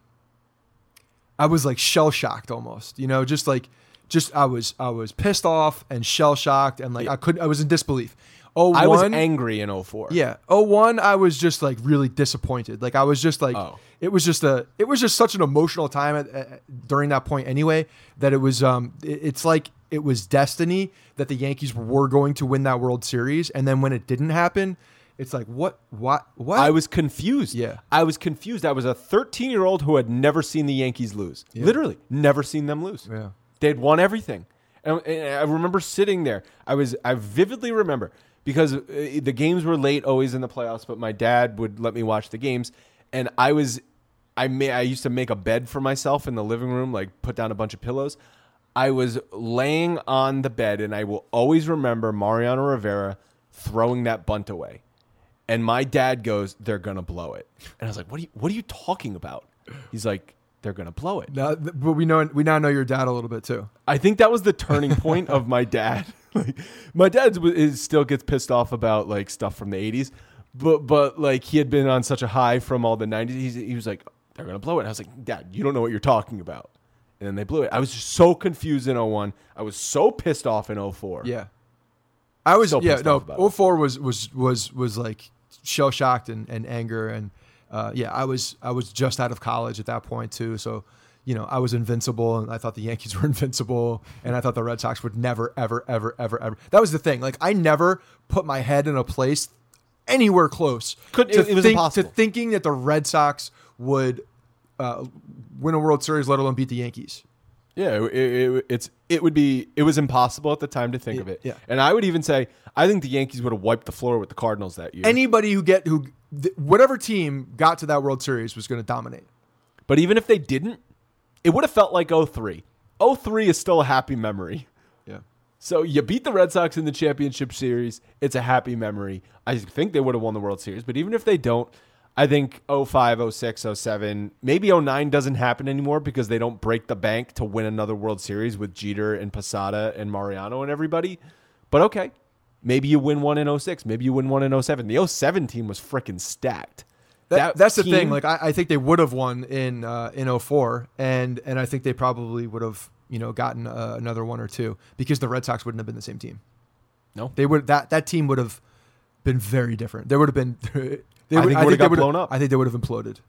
I was like shell shocked almost, you know, just like just I was I was pissed off and shell shocked and like I couldn't I was in disbelief. Oh, I was angry in 04. Yeah. Oh one, I was just like really disappointed. Like I was just like Oh. it was just a it was just such an emotional time at, at, during that point anyway that it was um it- it's like it was destiny that the Yankees were going to win that World Series and then when it didn't happen, it's like what what what I was confused. Yeah. I was confused. I was a 13 year old who had never seen the Yankees lose. Literally, never seen them lose. Yeah. They'd won everything. And, and I remember sitting there. I was, I vividly remember because uh, the games were late always in the playoffs, but my dad would let me watch the games. And I was, I may, I used to make a bed for myself in the living room, like put down a bunch of pillows. I was laying on the bed, and I will always remember Mariano Rivera throwing that bunt away. And my dad goes, "They're gonna blow it," and I was like, "What are you? What are you talking about?" He's like, "They're gonna blow it." Now, but we know we now know your dad a little bit too. I think that was the turning point of my dad. like, my dad is, still gets pissed off about like stuff from the '80s, but but like he had been on such a high from all the 90s. He's, he was like, they're gonna blow it. I was like, Dad, you don't know what you're talking about. And then they blew it. I was just so confused in 01. I was so pissed off in 04. Yeah. I was Still yeah pissed no off about it. 04 was was was was like shell shocked and, and anger and uh, yeah I was I was just out of college at that point too. So you know I was invincible and I thought the Yankees were invincible and I thought the Red Sox would never ever ever ever ever. That was the thing. Like I never put my head in a place anywhere close Could- to, it- it was think, to thinking that the Red Sox would uh, win a World Series let alone beat the Yankees Yeah, it, it, it's it would be it was impossible at the time to think of it. yeah. And I would even say I think the Yankees would have wiped the floor with the Cardinals that year. anybody who get who th- whatever team got to that World Series was going to dominate but even if they didn't, it would have felt like 03. 03 is still a happy memory. yeah. So you beat the Red Sox in the championship series. It's a happy memory. I think they would have won the World Series, but even if they don't, I think 05, 06, 07, maybe 09 doesn't happen anymore because they don't break the bank to win another World Series with Jeter and Posada and Mariano and everybody. But okay, maybe you win one in 06. Maybe you win one in 07. The 07 team was freaking stacked. That, that's the thing. Like I, I think they would have won in uh, in 04 and and I think they probably would have you know gotten uh, another one or two because the Red Sox wouldn't have been the same team. No. They would that that team would have been very different. There would have been. They I think it would've they got would blown up. I think they would have imploded.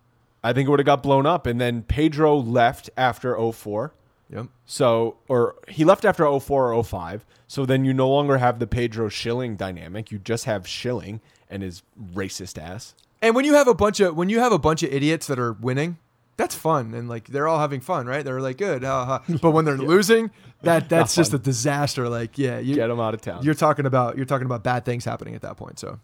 I think it would have got blown up. And then Pedro left after 04. Yep. So, or he left after 04 or 05. So then you no longer have the Pedro Schilling dynamic. You just have Schilling and his racist ass. And when you have a bunch of when you have a bunch of idiots that are winning, that's fun and like they're all having fun, right? They're like good, ha, ha. but when they're losing, that that's just a disaster. Like yeah, you, Get them out of town. You're talking about you're talking about bad things happening at that point. So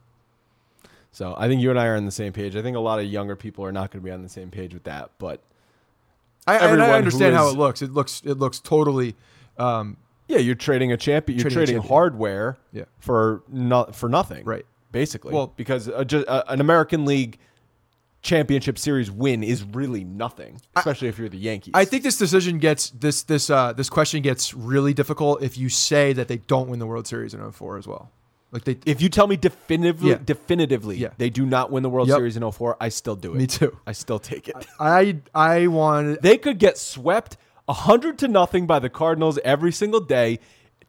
So I think you and I are on the same page. I think a lot of younger people are not going to be on the same page with that. But I, and I understand how it looks. It looks it looks totally. Um, yeah, you're trading a champion. You're Trading trading champion. hardware Yeah. for no, for nothing. Right. Basically. Well- because a, a, an American League championship series win is really nothing, especially if you're the Yankees. I think this decision gets this this uh, this question gets really difficult if you say that they don't win the World Series in 04 as well. Like they, If you tell me definitively, Yeah. definitively, Yeah. they do not win the World Yep. Series in 04, I still do it. Me too. I still take it. I I wanted they could get swept 100 to nothing by the Cardinals every single day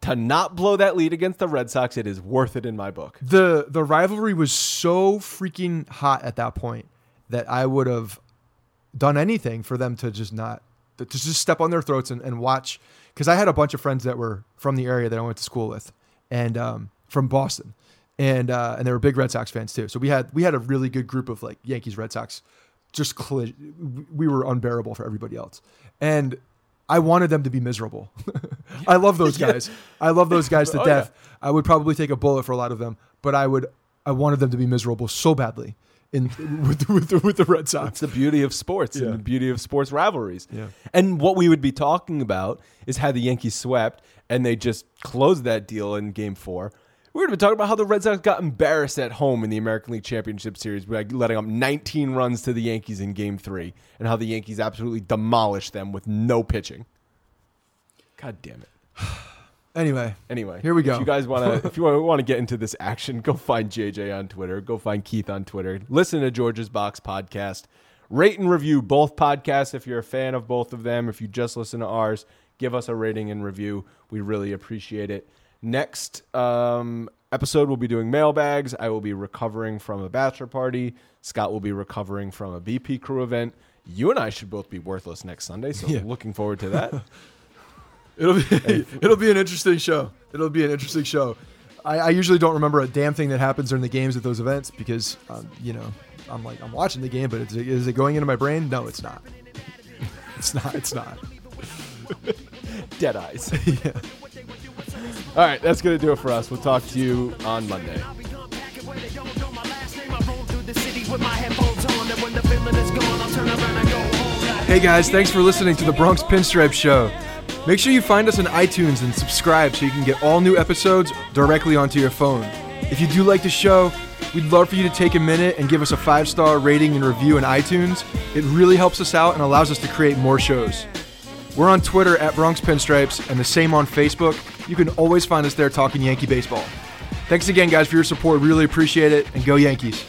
to not blow that lead against the Red Sox. It is worth it in my book. the the rivalry was so freaking hot at that point that I would have done anything for them to just not to just step on their throats and, and watch because I had a bunch of friends that were from the area that I went to school with and um, from Boston and uh, and they were big Red Sox fans too. So we had we had a really good group of like Yankees Red Sox just we were unbearable for everybody else and I wanted them to be miserable. I love those guys. I love those guys to Oh, death. I would probably take a bullet for a lot of them, but I would I wanted them to be miserable so badly in with with the, with the Red It's Sox. the beauty of sports Yeah. and the beauty of sports rivalries. Yeah. And what we would be talking about is how the Yankees swept and they just closed that deal in game four. We're going to be talking about how the Red Sox got embarrassed at home in the American League Championship Series by letting up 19 runs to the Yankees in game three and how the Yankees absolutely demolished them with no pitching. God damn it. Anyway, Anyway, Here we go. If you guys want to, if you want to get into this action, go find JJ on Twitter. Go find Keith on Twitter. Listen to George's Box podcast. Rate and review both podcasts if you're a fan of both of them. If you just listen to ours, give us a rating and review. We really appreciate it. Next um, episode, we'll be doing mailbags. I will be recovering from a bachelor party. Scott will be recovering from a BP crew event. You and I should both be worthless next Sunday, so Yeah. looking forward to that. it'll be it'll be an interesting show. It'll be an interesting show. I, I usually don't remember a damn thing that happens during the games at those events because um, you know I'm like I'm watching the game, but it's, is it going into my brain? No, it's not. It's not. It's not. Dead eyes. All right, that's going to do it for us. We'll talk to you on Monday. Hey guys, thanks for listening to the Bronx Pinstripe Show. Make sure you find us on iTunes and subscribe so you can get all new episodes directly onto your phone. If you do like the show, we'd love for you to take a minute and give us a five star rating and review in iTunes. It really helps us out and allows us to create more shows. We're on Twitter at Bronx Pinstripes and the same on Facebook. You can always find us there talking Yankee baseball. Thanks again, guys, for your support. Really appreciate it, and go Yankees.